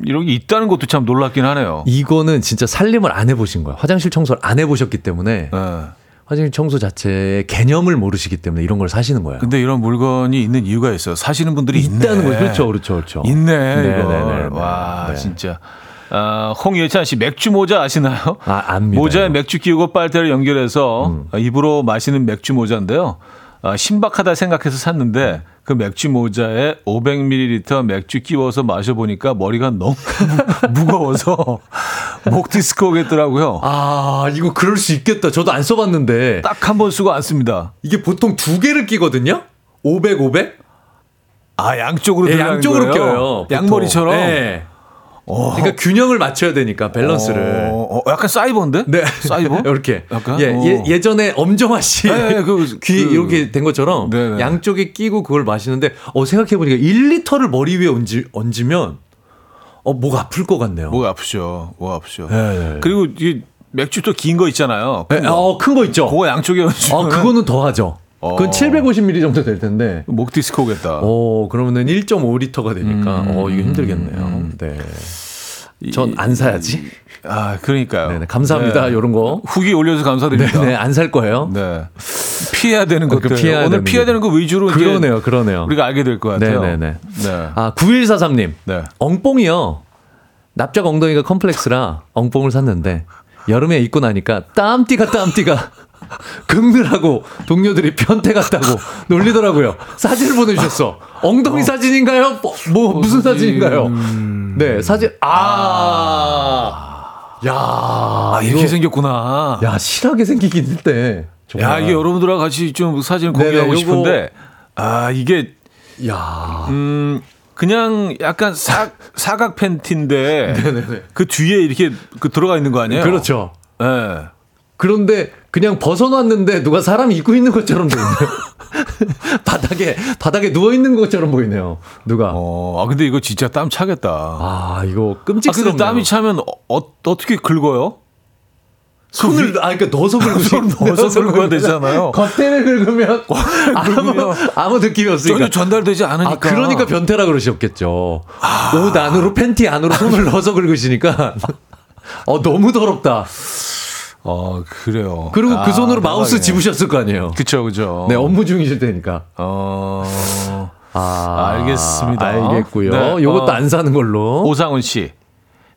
이런 게 있다는 것도 참 놀랍긴 하네요. 이거는 진짜 살림을 안 해보신 거예요. 화장실 청소를 안 해보셨기 때문에 네. 화장실 청소 자체의 개념을 모르시기 때문에 이런 걸 사시는 거예요. 근데 이런 물건이 있는 이유가 있어요. 사시는 분들이. 있다는 거죠. 그렇죠, 그렇죠, 그렇죠. 있네, 네, 이거. 네, 네, 네. 와, 네. 진짜. 아, 홍예찬 씨, 맥주 모자 아시나요? 아, 압니다. 모자에. 맥주 끼우고 빨대를 연결해서 음. 입으로 마시는 맥주 모자인데요. 아, 신박하다 생각해서 샀는데 그 맥주 모자에 500ml 맥주 끼워서 마셔보니까 머리가 너무 무거워서 목 디스크 오겠더라고요. 아, 이거 그럴 수 있겠다. 저도 안 써봤는데 딱 한 번 쓰고 안 씁니다. 이게 보통 두 개를 끼거든요. 500, 500? 아, 양쪽으로 예, 들어가는 양쪽으로 거예요? 껴요. 보통. 양머리처럼? 네. 그러니까 균형을 맞춰야 되니까 밸런스를. 어, 어, 약간 사이버인데? 네. 사이버? 이렇게. 약간? 예, 어. 예, 예전에 엄정화 씨. 네, 네, 그- 귀 그- 이렇게 된 것처럼 네네. 양쪽에 끼고 그걸 마시는데 어 생각해 보니까 1리터를 머리 위에 얹으, 얹으면 어, 목 아플 것 같네요. 목 아프죠. 목 아프죠. 네. 그리고 이 맥주 또 긴 거 있잖아요. 큰 네, 거. 어, 큰 거 있죠? 그거 양쪽에 얹으면 어, 그거는 더 하죠. 그건 어. 750ml 정도 될 텐데. 목 디스크 오겠다. 어, 그러면은 1.5리터가 되니까, 음, 어, 이거 힘들겠네요. 네. 전 안 사야지. 아, 그러니까요. 네네, 감사합니다. 네. 요런 거. 후기 올려서 감사드립니다. 네네, 안 살 거예요. 네. 피해야 되는 그 것들. 피해야 오늘 되는 피해야 게. 되는 거 위주로 그러네요, 그러네요. 우리가 알게 될 것 같아요. 네네네. 네. 아, 9143님. 네. 엉뽕이요. 납작 엉덩이가 컴플렉스라 엉뽕을 샀는데 여름에 입고 나니까 땀띠가 땀띠가 긁느라고 동료들이 변태 같다고 놀리더라고요. 사진을 보내주셨어. 엉덩이 사진인가요? 뭐, 뭐, 무슨 사진인가요? 네, 사진. 아, 야, 아, 이렇게 이거- 생겼구나. 야 실하게 생기긴 했대. 정말. 야, 이게 여러분들하고 같이 좀 사진을 공유하고 싶은데, 아, 이게, 야, 음, 그냥 약간 사, 사각 팬티인데, 네네네. 그 뒤에 이렇게 그 들어가 있는 거 아니에요? 그렇죠. 예. 그런데 그냥 벗어놨는데 누가 사람이 입고 있는 것처럼 보이네요. 바닥에 바닥에 누워 있는 것처럼 보이네요. 누가? 어, 아, 근데 이거 진짜 땀 차겠다. 아 이거 아, 근데 끔찍스럽네요. 땀이 차면 어, 어 떻게 긁어요? 손을 아 그러니까 넣어서 긁으시 손 넣어서 긁어야 되잖아요. 겉에를 긁으면 아무 아무 느낌이 없으니까. 전혀 전달되지 않으니까. 아 그러니까 변태라 그러셨겠죠. 옷 안으로 팬티 안으로 손을 넣어서 긁으시니까. 어 너무 더럽다. 어, 그래요. 그리고 아, 그 손으로 마우스 대박이네. 집으셨을 거 아니에요. 그쵸, 그쵸. 네 업무 중이실 테니까. 어, 아 알겠습니다. 알겠고요. 네, 요것도 어, 안 사는 걸로. 오상훈 씨.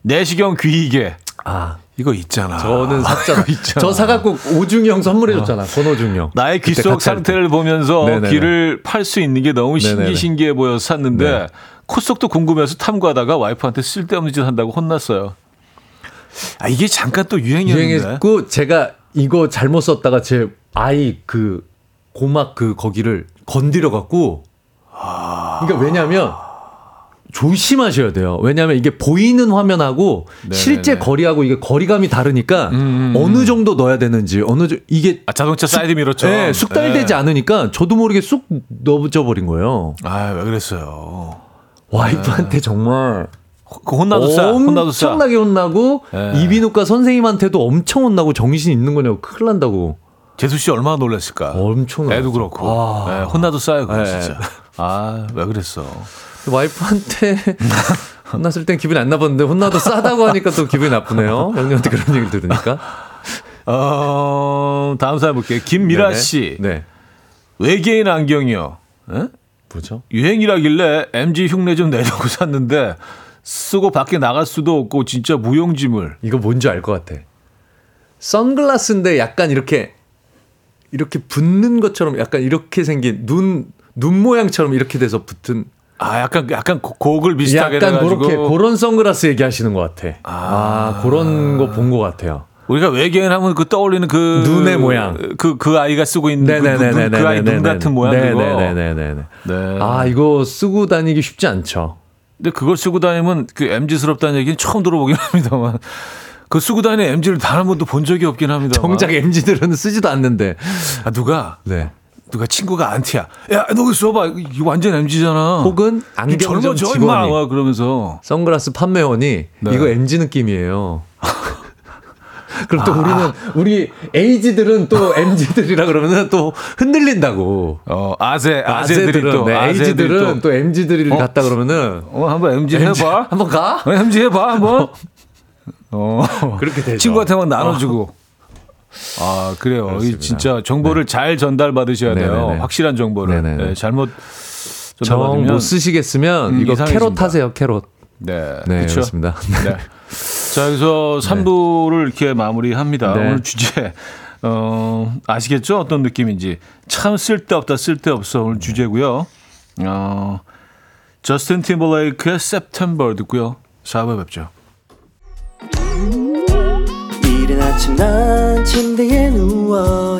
내시경 귀이게. 아 이거 있잖아. 저는 샀잖아. 이거 있잖아. 저 사갖고 오중형 선물해줬잖아. 권오중형. 나의 귀 속 상태를 보면서 네네네. 귀를 팔 수 있는 게 너무 신기. 신기해 보여서 샀는데 네. 콧속도 궁금해서 탐구하다가 와이프한테 쓸데없는 짓 한다고 혼났어요. 아 이게 잠깐 또 유행이었는데. 유행했고 제가 이거 잘못 썼다가 제 아이 그 고막 그 거기를 건드려 갖고 그러니까 왜냐면 조심하셔야 돼요. 왜냐하면 이게 보이는 화면하고 네네네. 실제 거리하고 이게 거리감이 다르니까 음, 어느 정도 넣어야 되는지 어느 정 이게 아, 자동차 사이드 미러처럼. 네, 숙달되지 네. 않으니까 저도 모르게 쑥 넣어져 버린 거예요. 아 왜 그랬어요? 와이프한테 정말 그 혼나도 싸. 혼나도 싸. 엄청나게 혼나고 네. 이비인후과 선생님한테도 엄청 혼나고 정신 있는 거냐고 큰일 난다고. 재수 씨 얼마나 놀랐을까. 엄청 애도. 그렇고. 와. 네, 혼나도 싸요, 그거 네. 진짜. 아, 왜 그랬어? 와이프한테 혼났을 땐 기분이 안 나빴는데 혼나도 싸다고 하니까 또 기분이 나쁘네요. 형님한테 그런 얘기를 들으니까. 어, 다음 사연 볼게요. 김미라 네네. 씨. 네. 외계인 안경이요. 에? 뭐죠? 유행이라길래 MG 흉내 좀 내려고 샀는데 쓰고 밖에 나갈 수도 없고 진짜 무용지물. 이거 뭔지 알 것 같아. 선글라스인데 약간 이렇게 이렇게 붙는 것처럼 약간 이렇게 생긴 눈, 눈 모양처럼 이렇게 돼서 붙은 아, 약간 약간 고- 고글 비슷하게 약간 그렇게 그런 선글라스 얘기하시는 것 같아. 아, 그런 거 본 것 같아요. 우리가 외계인 하면 그 떠올리는 그 눈의 모양. 그그 아이가 쓰고 있는 그, 그, 눈- 그 아이 눈 같은 모양 그거. 네네네네네. 네. 아 이거 쓰고 다니기 쉽지 않죠. 근데 그걸 쓰고 다니면 그 MG스럽다는 얘기는 처음 들어보긴 합니다만 그 쓰고 다니는 MG를 단 한 번도 본 적이 없긴 합니다. 정작 MZ들은 쓰지도 않는데. 아, 누가 네. 누가 친구가 안티야. 야, 너 이거 써봐. 이거 완전 MG잖아. 혹은 안경점 젊어져 임마. 직원이 와, 그러면서 선글라스 판매원이 네. 이거 MZ 느낌이에요. 그럼 또 우리는 우리 에이지들은 또 MZ들이라 그러면은 또 흔들린다고. 어 아재 아재들이 또 네, 에이지들은 또, 또 MZ들을 어? 갔다 그러면은 어 한번 MG 해봐. 한번 가? 어, MG 해봐 한번. 어 그렇게 되죠. 친구한테만 나눠주고. 아 그래요. 이 그렇습니다. 진짜 정보를 잘 전달 받으셔야 돼요. 네네네. 확실한 정보를. 네, 잘못 정 전달받으면 못 쓰시겠으면 음, 이거 이상해집니다. 캐롯 하세요. 캐롯. 네, 네, 그렇죠. 그렇습니다. 네. 자, 여기서 3부를 이렇게 마무리합니다. 네. 오늘 주제, 어, 아시겠죠? 어떤 느낌인지. 참 쓸데없다, 쓸데없어. 오늘 주제고요 어, 저스틴 팀벌레이크의 September 듣고요. 4부에 뵙죠. 이른 아침 난 침대에 누워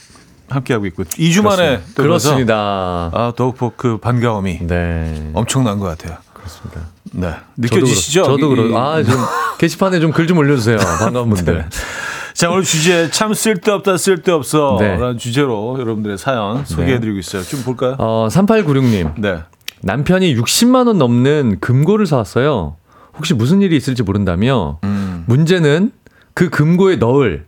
함께하고 있고, 2주 만에 그렇습니다. 아, 더욱 그 반가움이 네. 엄청난 것 같아요. 그렇습니다. 네. 느껴지시죠? 저도, 그렇. 아, 좀 게시판에 좀 글 좀 올려주세요. 반가운 분들. 자, 오늘 주제 참 쓸데없다 쓸데없어 네. 라는 주제로 여러분들의 사연 소개해드리고 있어요. 좀 볼까요? 어, 3896님. 네. 남편이 60만 원 넘는 금고를 사왔어요. 혹시 무슨 일이 있을지 모른다며 음. 문제는 그 금고에 넣을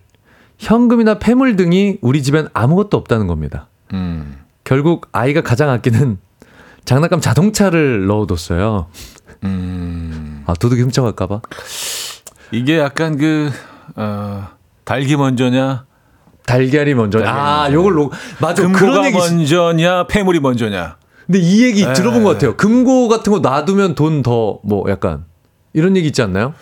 현금이나 폐물 등이 우리 집엔 아무것도 없다는 겁니다. 음. 결국 아이가 가장 아끼는 장난감 자동차를 넣어뒀어요. 음. 아 도둑이 훔쳐갈까봐. 이게 약간 그, 어, 달기 먼저냐, 달걀이 먼저. 달걀이 아 먼저. 요걸 놓 맞아 금고가 먼저냐, 폐물이 먼저냐. 근데 이 얘기 네. 들어본 것 같아요. 금고 같은 거 놔두면 돈 더 뭐 약간 이런 얘기 있지 않나요?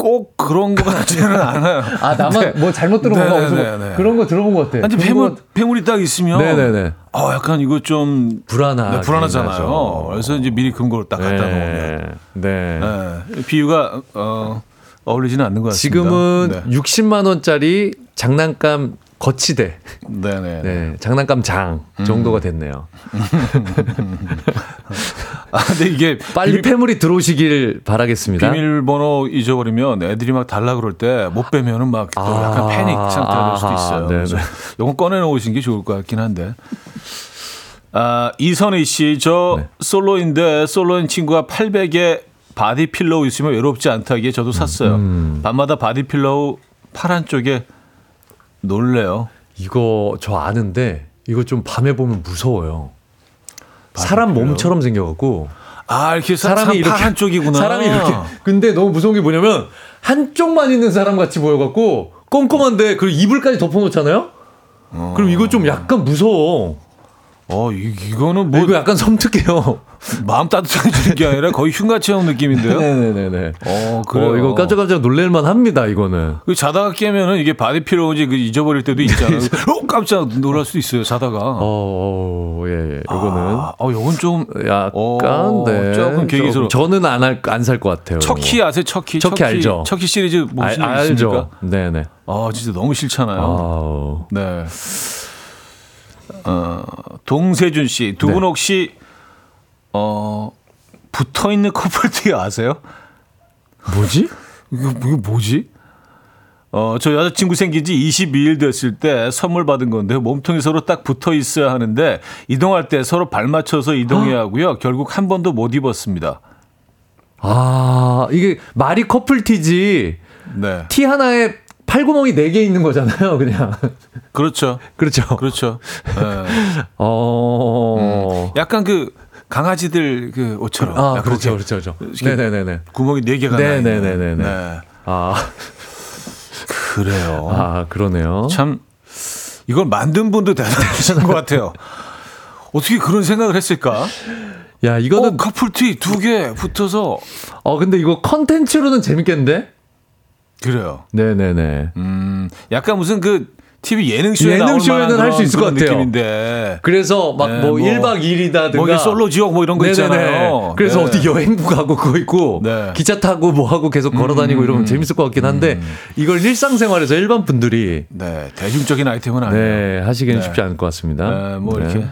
꼭 그런 거 같지는 않아요. 아 나만 뭐 잘못 들은 어디서 네. 그런 거 들어본 것 같아. 아니, 폐물, 폐물이 딱 있으면. 네네네. 어, 약간 이거 좀. 불안하. 네, 불안하잖아요. 그래서 이제 미리 금고를 딱 갖다 놓으면. 네. 네. 네. 비유가, 어, 어울리지는 않는 것 같습니다. 지금은 네. 60만 원짜리 장난감 거치대, 네네. 네, 장난감 장 음. 정도가 됐네요. 아, 근데 이게. 빨리 비밀- 폐물이 들어오시길 바라겠습니다. 비밀번호 잊어버리면 애들이 막 달라 그럴 때 못 빼면은 막 또 아, 약간 패닉 상태가 될 수도 있어요. 아, 그래서 네네. 요건 꺼내놓으신 게 좋을 것 같긴 한데. 아, 이선희 씨, 저 네. 솔로인데 솔로인 친구가 800에 body pillow 있으면 외롭지 않다기에 저도 샀어요. 음. 밤마다 body pillow 팔 한쪽에 놀래요. 이거 저 아는데 이거 좀 밤에 보면 무서워요. 사람 pillow? 몸처럼 생겨갖고 아, 이렇게 사, 사람이 이렇게 팔 한쪽이구나. 사람이 이렇게. 근데 너무 무서운 게 뭐냐면 한쪽만 있는 사람 같이 보여갖고 깜깜한데 그리고 이불까지 덮어놓잖아요. 그럼 이거 좀 약간 무서워. 어, 이, 이거는 뭐 이거 약간 섬뜩해요. 마음 따뜻해지는 게 아니라 거의 흉가 체험 느낌인데요. 네네네네. 어, 그래요. 그래요. 이거 깜짝깜짝 놀랄만 합니다, 이거는. 그 자다가 깨면은 이게 body pillow지 그 잊어버릴 때도 있잖아요. 어, 깜짝 놀랄 수도 있어요. 자다가. 어, 어 예, 예. 이거는. 아, 어, 요건 좀 약간, 어, 네. 조금 괴기스러워. 저는 안 할, 안 살 것 같아요. 척키 아세요? 척키. 척키 알죠? 척키 시리즈 아, 보신 적 알죠. 있습니까? 네네. 아, 진짜 너무 싫잖아요. 아우. 네. 어, 동세준 씨, 두분 네. 혹시 어 붙어 있는 커플티 아세요? 뭐지? 이거, 이거 뭐지? 어, 저 여자친구 생긴 지 22일 됐을 때 선물 받은 건데 몸통이 서로 딱 붙어 있어야 하는데 이동할 때 서로 발 맞춰서 이동해야 하고요. 결국 한 번도 못 입었습니다. 아, 이게 말이 커플티지. 네. 티 하나에 팔구멍이 네개 있는 거잖아요, 그냥. 그렇죠. 그렇죠. 그렇죠. 네. 어. 약간 그 강아지들 그 옷처럼. 아, 그렇죠, 그렇죠, 그렇죠. 이렇게 네네네네. 구멍이 네 개가 나 있는. 네네네네네. 네. 아, 그래요. 아, 그러네요. 참 이걸 만든 분도 대단하신 것 같아요. 어떻게 그런 생각을 했을까? 야, 어, 이거는, 커플티 두 개 붙어서 어, 근데 이거 컨텐츠로는 재밌겠는데? 그래요. 네네네. 음, 약간 무슨 그 TV 예능 쇼에 예능 나올 쇼에는 만한 할수 있을 것 같아요. 느낌인데. 그래서 막 네, 뭐 뭐, 1박 2일이다든가. 뭐 이게 솔로 지옥 뭐 이런 거 있잖아요. 그래서 네. 어디 여행부 가고 그거 있고 네. 음, 기차 타고 뭐 하고 계속 걸어 다니고 이러면 재밌을 것 같긴 한데 이걸 일상생활에서 일반 분들이 네, 대중적인 아이템은 아니에요. 네, 하시기는 네. 쉽지 않을 것 같습니다. 네, 뭐 네. 이렇게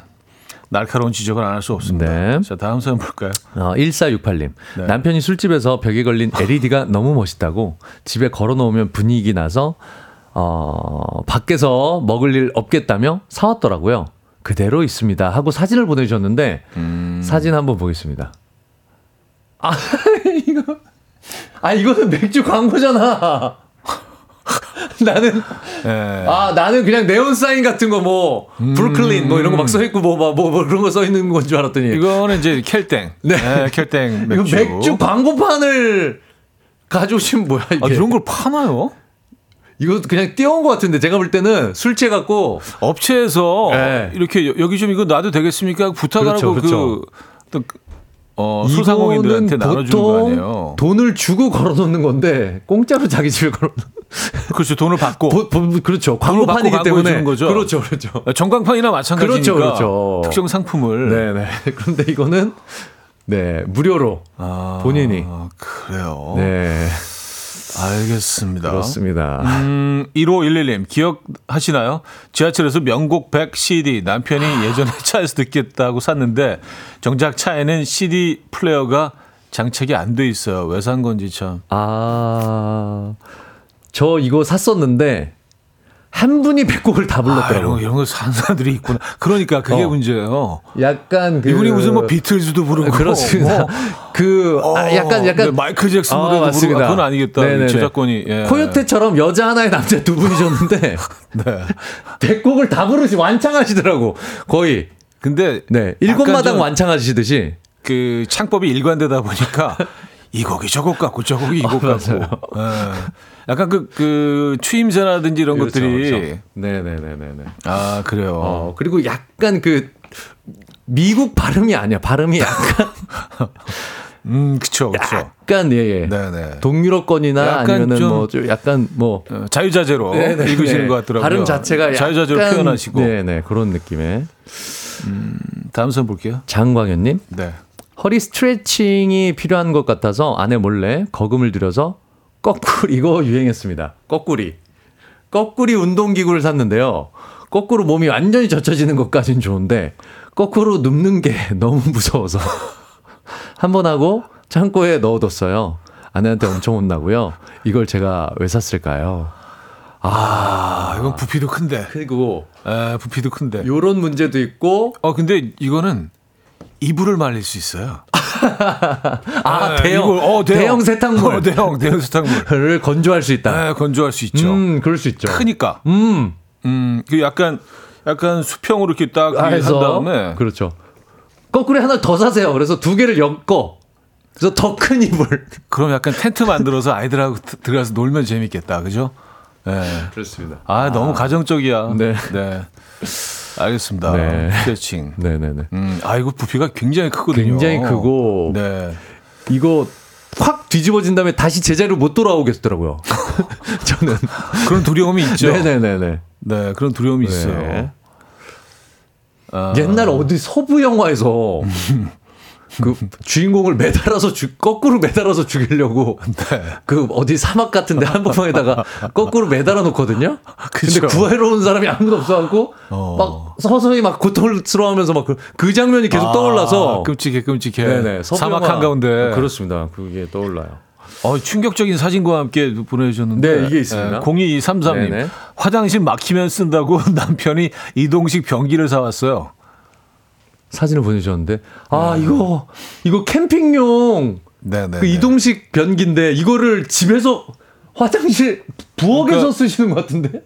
날카로운 지적을 안 할 수 없습니다. 네. 자, 다음 사연 볼까요? 어, 1468님. 네. 남편이 술집에서 벽에 걸린 LED가 너무 멋있다고 집에 걸어 놓으면 분위기 나서 어, 밖에서 먹을 일 없겠다며 사왔더라고요. 그대로 있습니다. 하고 사진을 보내주셨는데 음. 사진 한번 보겠습니다. 아, 이거. 아, 이거는 맥주 광고잖아. 나는 네. 아 나는 그냥 네온 사인 같은 거 뭐 브루클린 뭐 이런 거 막 써 있고 뭐뭐 뭐 그런 거 써 있는 건 줄 알았더니 이거는 이제 켈땡. 네. 네, 켈땡 이거 맥주. 맥주 광고판을 가져오신 뭐야 이게? 아, 이런 걸 파나요? 이거 그냥 띄워온 것 같은데 제가 볼 때는 술 취해갖고 업체에서 네. 이렇게 여- 여기 좀 이거 놔도 되겠습니까? 부탁하라고 그렇죠, 그렇죠. 그, 또, 어, 소상공인들한테 나눠주는 거 아니에요? 돈을 주고 걸어놓는 건데 공짜로 자기 집에 걸어. 그렇죠. 돈을 받고. 보, 보, 그렇죠. 광고판이기 때문에 거죠? 그렇죠, 그렇죠. 전광판이나 마찬가지니까. 그렇죠, 그렇죠. 특정 상품을. 네 네. 그런데 이거는 네 무료로 아, 본인이. 그래요. 네 알겠습니다. 그렇습니다. 음, 1511님, 기억하시나요? 지하철에서 명곡 100 CD 남편이 예전에 차에서 듣겠다고 샀는데 정작 차에는 CD 플레이어가 장착이 안 돼 있어요. 왜 산 건지 참. 아, 저 이거 샀었는데 한 분이 백곡을 다 아, 이런, 불렀더라고요. 거, 이런 거 사는 사람들이 있구나. 그러니까 그게 어. 문제예요. 약간 그 이분이 무슨 뭐 비틀즈도 부르고 그렇습니다. 뭐, 그 아, 어, 약간 약간 네, 마이클 잭슨 아, 노래도 부르고 맞습니다. 아, 그건 아니겠다. 네네네. 저작권이. 예. 코요테처럼 여자 하나에 남자 두 분이셨는데 네. 백곡을 다 부르시 완창하시더라고 거의 근데 네 일곱 마당 좀 완창하시듯이 그 창법이 일관되다 보니까 이 곡이 저곡 같고 저 곡이 이곡 어, 같고. 예. 약간 그, 그 추임새라든지 이런 그렇죠, 것들이. 그렇죠. 네네네네네. 아 그래요. 어 그리고 약간 그 미국 발음이 아니야. 발음이 약간. 음 그쵸 그쵸. 약간 예 예. 네네. 동유럽권이나 아니면은 좀- 뭐좀 약간 뭐 어, 자유자재로 네네네. 읽으시는 것 같더라고요. 발음 자체가 자유자재로 표현하시고. 네네 그런 느낌의. 다음 선 볼게요. 장광현님? 네 허리 스트레칭이 필요한 것 같아서 아내 몰래 거금을 들여서 거꾸리 이거 유행했습니다. 거꾸리 거꾸리 운동기구를 샀는데요. 거꾸로 몸이 완전히 젖혀지는 것까진 좋은데 거꾸로 눕는 게 너무 무서워서 한 번 하고 창고에 넣어뒀어요. 아내한테 엄청 혼나고요. 이걸 제가 왜 샀을까요? 아 이건 부피도 큰데 그리고 에, 부피도 큰데 요런 문제도 있고 어 근데 이거는 이불을 말릴 수 있어요 아 네, 대형 이걸- 어, 대형 세탁물 어, 대형 대형 세탁물 를 건조할 수 있다. 네, 건조할 수 있죠 음, 그럴 수 있죠. 크니까 음. 음, 그 약간 약간 수평으로 이렇게 딱 아, 한 해서 다음에 그렇죠. 거꾸로 하나 더 사세요. 그래서 두 개를 엮어. 그래서 더 큰 이불. 그럼 약간 텐트 만들어서 아이들하고 드- 들어가서 놀면 재밌겠다. 그죠? 예. 그렇습니다. 아, 너무 가정적이야. 네. 네. 알겠습니다. 네. 스트레칭. 네네네. 음, 아, 이거 부피가 굉장히 크거든요. 굉장히 크고 네. 이거 확 뒤집어진 다음에 다시 제자리로 못 돌아오겠더라고요. 저는. 그런 두려움이 있죠. 네네네네. 네, 그런 두려움이 네. 있어요. 아, 옛날 어디 서부 영화에서 그 주인공을 매달아서 죽 거꾸로 매달아서 죽이려고 네. 그 어디 사막 같은데 한복판에다가 거꾸로 매달아 놓거든요. 근데. 구하러 온 사람이 아무도 없어갖고 어. 막 서서히 막 고통스러워하면서 막그 장면이 계속 아, 떠올라서 끔찍해, 끔찍해. 네네 사막 영화. 한가운데. 그렇습니다. 그게 떠올라요. 어, 충격적인 사진과 함께 보내주셨는데. 네, 이게 있습니다. 0233님. 네네. 화장실 막히면 쓴다고 남편이 이동식 변기를 사왔어요. 사진을 보내주셨는데 아 이거 이거 캠핑용 네네. 그 이동식 변기인데 이거를 집에서 화장실 부엌에서 그러니까- 쓰시는 것 같은데?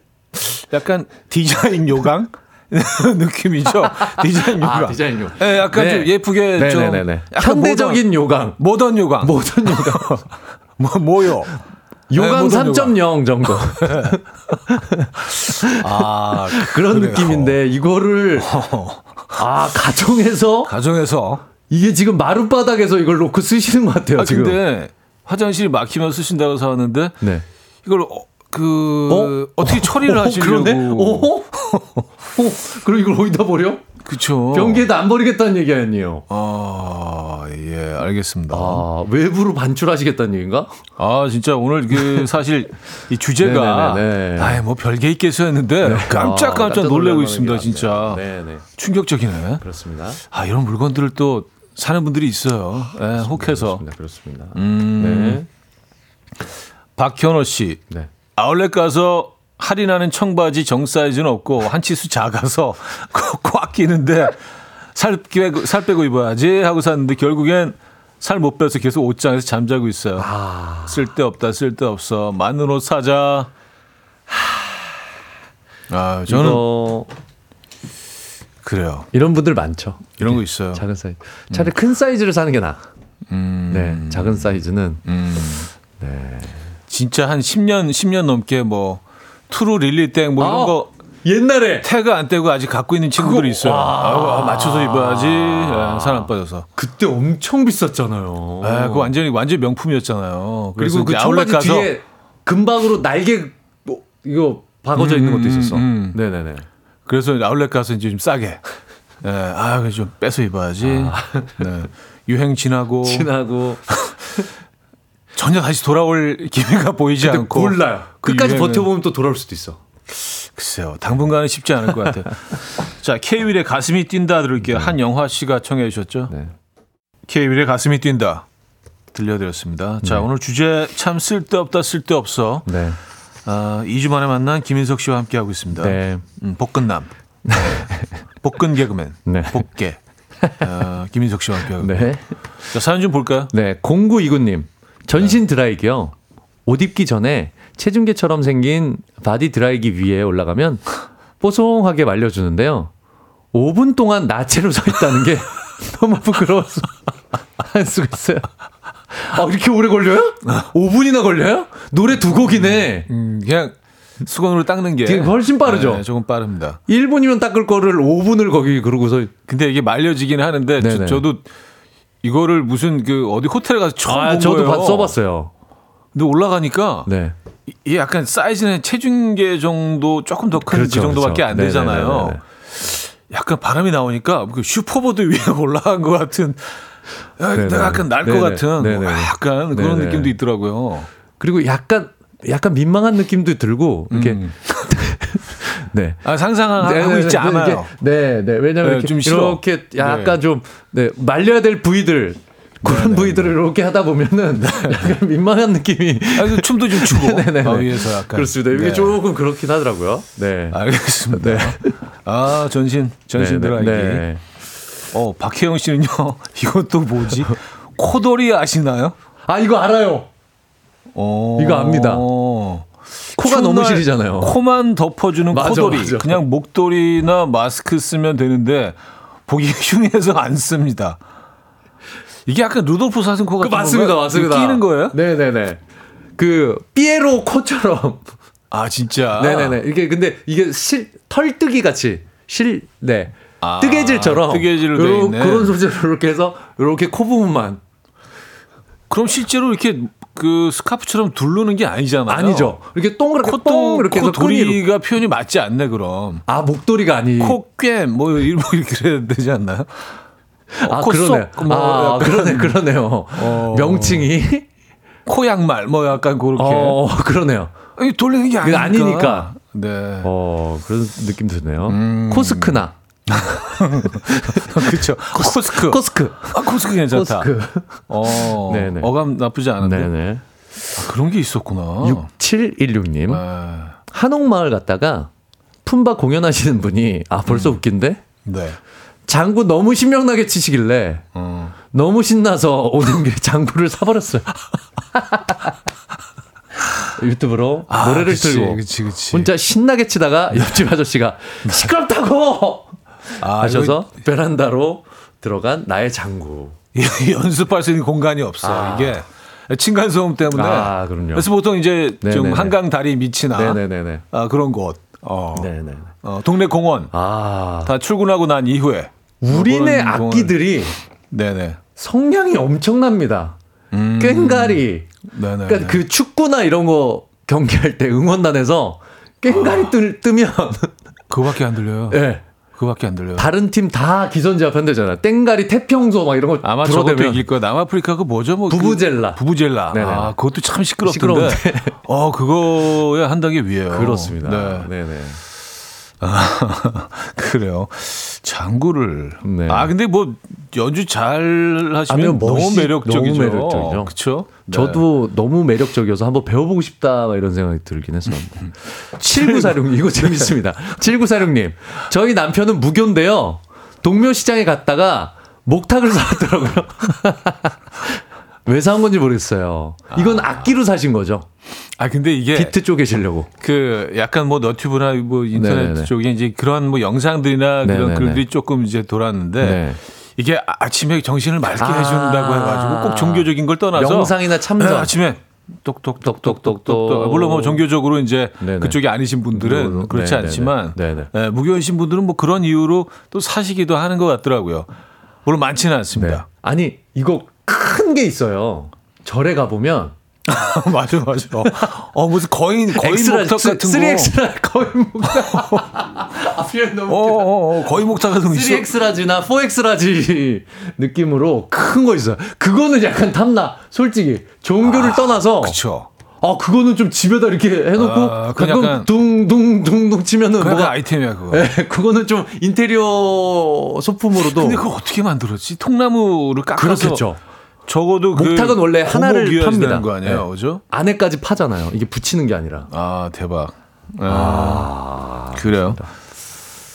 약간 디자인 요강? 느낌이죠. 디자인 요강. 아, 디자인용. 네, 약간 네. 좀 예쁘게 좀 네네네네. 약간 현대적인 요강. 모던, 모던 요강. 모던 요강. 뭐 뭐요? 요강 네, 모던 3.0 정도. 아, 그런 그래요. 느낌인데 이거를 아 가정에서 가정에서 이게 지금 마룻바닥에서 이걸 놓고 쓰시는 것 같아요 아 지금. 근데 화장실이 막히면 쓰신다고 사왔는데 네. 이걸 어, 그 어? 떻게 처리를 어, 하시려고? 그러네? 어? 어? 그럼 이걸 어디다 버려? 그쵸. 변기에다 안 버리겠다는 얘기 아니에요? 아, 예, 알겠습니다. 아, 아 외부로 반출하시겠다는 얘기인가? 진짜 오늘 그 사실 이 주제가. 아예 뭐 별게 있겠어 했는데 깜짝 깜짝 아, 놀래고 놀랄 있습니다, 만한 게 진짜. 네네. 충격적이네. 그렇습니다. 아, 이런 물건들을 또 사는 분들이 있어요. 예, 혹해서. 그렇습니다. 그렇습니다. 음. 박현호 씨. 네. 네. 아울렛 가서 할인하는 청바지 정 사이즈는 없고 한 치수 작아서 꽉 끼는데 살 빼고, 살 빼고 입어야지 하고 샀는데 결국엔 살 못 빼서 계속 옷장에서 잠자고 있어요. 아, 쓸데없다 쓸데없어 맞는 옷 사자. 아 저는 이거 그래요. 이런 분들 많죠. 이런 거 있어요. 작은 사이즈. 차라리 큰 사이즈를 사는 게 나아. 음, 네. 작은 사이즈는 음. 네. 진짜 한 10년 10년 넘게 뭐 투루 릴리땡 뭐 이런 아, 거 옛날에 태그 안 떼고 아직 갖고 있는 친구들이 있어요. 와. 아, 맞춰서 입어야지. 예, 살안 빠져서. 그때 엄청 비쌌잖아요. 아, 그거 완전히 완전 명품이었잖아요. 그리고 그 아울렛 가서 뒤에 금박으로 날개 뭐 이거 박아져 음, 있는 것도 음, 있었어. 음. 네네네. 그래서 아울렛 가서 이제 좀 싸게. 예, 아, 그좀 빼서 입어야지. 네. 유행 지나고 친하고 전혀 다시 돌아올 기미가 보이지 않고 몰라요. 그 끝까지 유행은- 버텨보면 또 돌아올 수도 있어. 글쎄요. 당분간은 쉽지 않을 것 같아요. 자, K-윌의 가슴이 뛴다 들을게요. 한영화 씨가 청해 주셨죠. 네. K-윌의 가슴이 뛴다 들려드렸습니다. 자, 오늘 주제 참 쓸데없다 쓸데없어. 네. 아, 2주 만에 만난 김인석 씨와 함께하고 있습니다. 네. 음, 복근남. 네. 복근 개그맨. 네. 복개. 아, 김인석 씨와 함께하고. 네. 자, 사연 좀 볼까요? 네. 0929님. 전신 드라이기요. 옷 입기 전에 체중계처럼 생긴 body 드라이기 위에 올라가면 뽀송하게 말려주는데요. 5분 동안 나체로 서 있다는 게 너무 부끄러워서 안 쓰고 있어요. 아, 이렇게 오래 걸려요? 5분이나 걸려요? 노래 두 곡이네. 음, 그냥 수건으로 닦는 게 훨씬 빠르죠? 네, 조금 빠릅니다. 1분이면 닦을 거를 5분을 거기 그러고서 근데 이게 말려지긴 하는데. 저, 도 이거를 무슨 그 어디 호텔에 가서 처음 아, 본 저도 거예요. 봤- 써봤어요. 근데 올라가니까 네. 이게 약간 사이즈는 체중계 정도 조금 더 큰그 그렇죠, 정도밖에 그렇죠. 안 되잖아요. 네네네네. 약간 바람이 나오니까 그 슈퍼보드 위에 올라간 것 같은 야, 네네. 내가 약간 날 것. 같은 네네. 약간 그런 네네. 느낌도 있더라고요. 그리고 약간 약간 민망한 느낌도 들고 이렇게 음. 네. 아, 상상하고 네, 있지 네, 않아요. 네, 네. 왜냐면 네, 이렇게. 이렇게 약간 좀 네, 말려야 될 부위들 그런 네, 부위들을 이렇게 하다 보면은 약간 민망한 느낌이 아, 그 춤도 좀 추고 네네네. 아, 위에서 약간 그렇습니다. 이게 네. 조금 그렇긴 하더라고요. 네. 알겠습니다. 아 전신 전신 네, 드라이기. 네. 어 박혜영 씨는요. 이것도 뭐지? 코돌이 아시나요? 아 이거 알아요. 어, 이거 압니다. 코가 너무 날 시리잖아요. 코만 덮어주는 맞아, 코돌이. 맞아. 그냥 목도리나 마스크 쓰면 되는데 보기 흉해서 안 씁니다. 이게 약간 루돌프 사슴코 그 같은 맞습니다, 건가? 맞습니다. 끼는 거예요? 네네네. 그 삐에로 코처럼. 아 진짜. 네네네. 이게 근데 이게 실 털뜨기 같이 실 네. 아, 뜨개질처럼 뜨개질로 있네. 그런 소재로 이렇게 해서 이렇게 코 부분만 그럼 실제로 이렇게 그 스카프처럼 두르는 게 아니잖아요. 아니죠. 이렇게 동그랗게 뽕 콧도 이렇게 해서. 코도리가 표현이 맞지 않네 그럼. 아 목도리가 아니. 코꿰 뭐 이렇게 그래야 되지 않나요? 아 콧속, 그러네. 뭐 아 그러네 그러네요. 어. 명칭이 코양말 뭐 약간 그렇게 어 그러네요. 아니, 돌리는 게 아니니까. 아니니까. 네. 어 그런 느낌 드네요. 음. 코스크나 그렇죠. 코스크. 코스크 아, 코스크 괜찮다. 코스크. 어. 네네. 어감 나쁘지 않은데. 네네. 아, 그런 게 있었구나. 6716님 아, 한옥마을 갔다가 품바 공연하시는 분이 아 벌써 웃긴데 네. 장구 너무 신명나게 치시길래 어. 너무 신나서 오는 길에 장구를 사버렸어요. 유튜브로 아, 노래를 그치, 틀고 그치, 그치. 혼자 신나게 치다가 옆집 아저씨가 시끄럽다고 아, 하셔서 베란다로 들어간 나의 장구. 연습할 수 있는 공간이 없어. 아. 이게 층간 소음 때문에. 아, 그럼요. 그래서 보통 이제 좀 네네네. 한강 다리 밑이나 네네네네. 아, 그런 곳. 어. 네네. 어, 동네 공원. 아 다 출근하고 난 이후에. 우리네. 악기들이 네네. 성량이 엄청납니다. 음. 꽹가리. 네네. 그러니까 그 축구나 이런 거 경기할 때 응원단에서 꽹가리 뜨, 뜨면 그거밖에 안 들려요. 예. 그거밖에 안 들려요. 다른 팀 다 기선제압 한대잖아. 땡가리 태평소 막 이런 거 아마 저것도 이길 거야. 남아프리카 그 뭐죠? 뭐 부부젤라. 그 부부젤라. 네네. 아, 그것도 참 시끄럽던데. 시끄러운데. 어, 그거야 한 단계 위에요. 그렇습니다. 네. 네네. 그래요. 장구를. 네. 아, 근데 뭐 연주 잘 하시면 너무 매력적이죠. 너무 매력적이죠. 그렇죠? 저도 너무 매력적이어서 한번 배워보고 싶다 막 이런 생각이 들긴 했었는데. 7946님, 이거 재밌습니다. 7946님, 저희 남편은 무교인데요. 동묘시장에 갔다가 목탁을 사왔더라고요. 왜 사온 건지 모르겠어요. 이건 악기로 사신 거죠. 아, 근데 이게 비트 쪼개시려고. 그 약간 뭐 너튜브나 뭐 인터넷 네네네. 쪽에 이제 그런 뭐 영상들이나 그런 네네네. 글들이 조금 이제 돌았는데 네. 이게 아- 아침에 정신을 맑게 아. 해준다고 해가지고 꼭 종교적인 걸 떠나서 영상이나 참전. 네, 아침에 똑똑똑똑똑똑 물론 뭐 종교적으로 이제 네네. 그쪽이 아니신 분들은 그렇지 네네네. 않지만. 예, 무교이신 분들은 뭐 그런 이유로 또 사시기도 하는 것 같더라고요. 물론 많지는 네. 않습니다. 아니, 이거 큰 게 있어요. 절에 가보면 맞아 맞아. 어 무슨 거인 거인 목탁 같은 거. 3X라 거의 목탁. 아, 표현 너무 어. 어, 어, 거인 목탁 같은 거 있어. 3X라지나 4X라지 느낌으로 큰 거 있어요. 그거는 약간 탐나. 솔직히 종교를 떠나서 그렇죠. 아 그거는 좀 집에다 이렇게 해놓고 아, 가끔 둥둥둥둥 치면은 그거 뭐가 아이템이야 그거. 예, 그거는 좀 인테리어 소품으로도 근데 그거 어떻게 만들었지? 통나무를 깎아서 그렇겠죠. 적어도 그 목탁은 원래 하나를 팝니다. 거 아니에요, 네. 그죠? 안에까지 파잖아요. 이게 붙이는 게 아니라. 아 대박. 아, 그래요.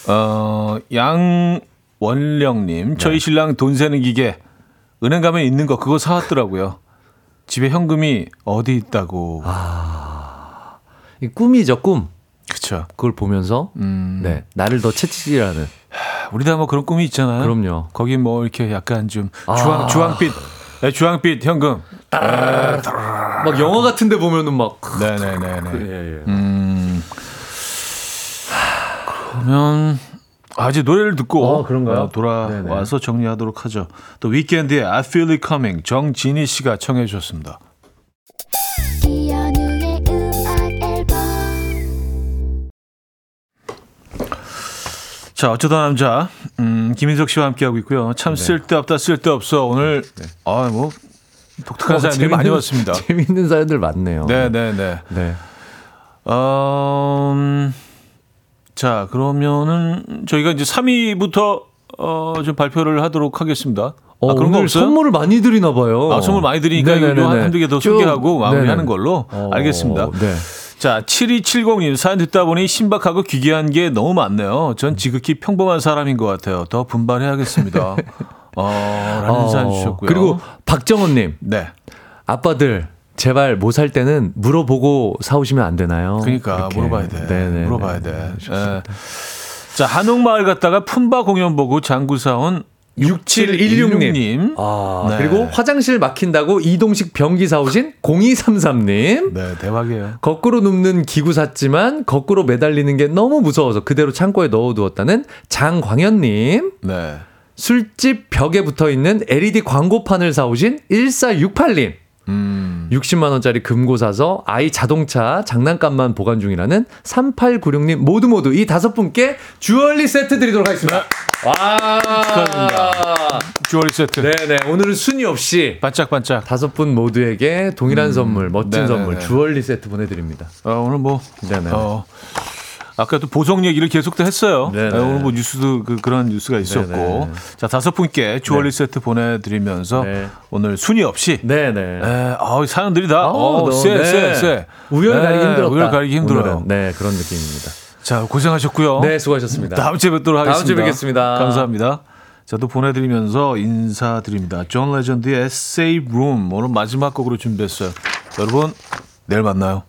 어 양원령님, 네. 저희 신랑 돈 세는 기계 은행 가면 있는 거 그거 사왔더라고요. 집에 현금이 어디 있다고. 아. 이 꿈이죠 꿈. 그쵸. 그걸 보면서 음, 네 나를 더 채찍질하는. 우리 다 뭐 그런 꿈이 있잖아요. 그럼요. 거기 뭐 이렇게 약간 좀 아. 주황 주황빛, 네, 주황빛 현금. 막 영화 같은데 보면은 막. 네네네네. 예, 예. 음. 그러면 아, 이제 노래를 듣고 어, 그런가요? 어, 돌아와서 네네. 정리하도록 하죠. 또 위켄드의 I Feel It Coming 정진희 씨가 청해 주셨습니다. 자, 어쩌다 남자 음, 김인석 씨와 함께하고 있고요. 참 네. 쓸데없다 쓸데없어 오늘 아, 뭐 독특한 어, 사연들이 많이 왔습니다. 재밌는 사연들 많네요. 네, 네, 네. 네. 어, 음, 자, 그러면은 저희가 이제 3위부터 어, 좀 발표를 하도록 하겠습니다. 어, 아, 그런 거 오늘 없어요? 선물을 많이 드리나 봐요. 아, 선물 많이 드리니까. 이거 한두 개더 쭉, 소개하고 마무리하는. 걸로 어, 알겠습니다. 네. 자, 7270님 사연 듣다 보니 신박하고 기괴한 게 너무 많네요. 전 지극히 평범한 사람인 것 같아요. 더 분발해야겠습니다. 어, 라는 사연 주셨고요. 그리고 박정원님, 네. 아빠들 제발 뭐 살 때는 물어보고 사오시면 안 되나요? 그러니까 이렇게. 물어봐야 돼. 네네. 물어봐야 돼. 예. 자, 한옥마을 갔다가 품바 공연 보고 장구 사온 6716님. 아, 네. 그리고 화장실 막힌다고 이동식 변기 사오신 0233님. 네, 대박이에요. 거꾸로 눕는 기구 샀지만 거꾸로 매달리는 게 너무 무서워서 그대로 창고에 넣어두었다는 장광현님. 네. 술집 벽에 붙어 있는 LED 광고판을 사오신 1468님. 음. 60만 원짜리 금고 사서 아이 자동차 장난감만 보관 중이라는 3896님 모두 모두 이 다섯 분께 주얼리 세트 드리도록 하겠습니다. 와. 축하드립니다. 주얼리 세트. 네네. 오늘은 순위 없이 반짝반짝. 다섯 분 모두에게 동일한 선물, 멋진 네네네. 선물, 주얼리 세트 보내드립니다. 어, 오늘 뭐 네네. 어, 아까 또 보석 얘기를 계속 또 했어요. 네네. 네, 오늘 뭐 뉴스도 그, 그런 뉴스가 있었고. 네네. 자, 다섯 분께 주얼리 네. 세트 보내드리면서 네. 오늘 순위 없이. 네네. 에, 아, 사연들이 다, 어, 너- 쎄, 네. 쎄, 쎄. 우열 가리기 네, 힘들었다. 우열 가리기 힘들어요. 오늘은. 네, 그런 느낌입니다. 자, 고생하셨고요. 네, 수고하셨습니다. 다음 주에 뵙도록 다음 하겠습니다. 주에 뵙겠습니다. 감사합니다. 자, 또 보내드리면서 인사드립니다. 존 레전드의 Save Room 오늘 마지막 곡으로 준비했어요. 여러분, 내일 만나요.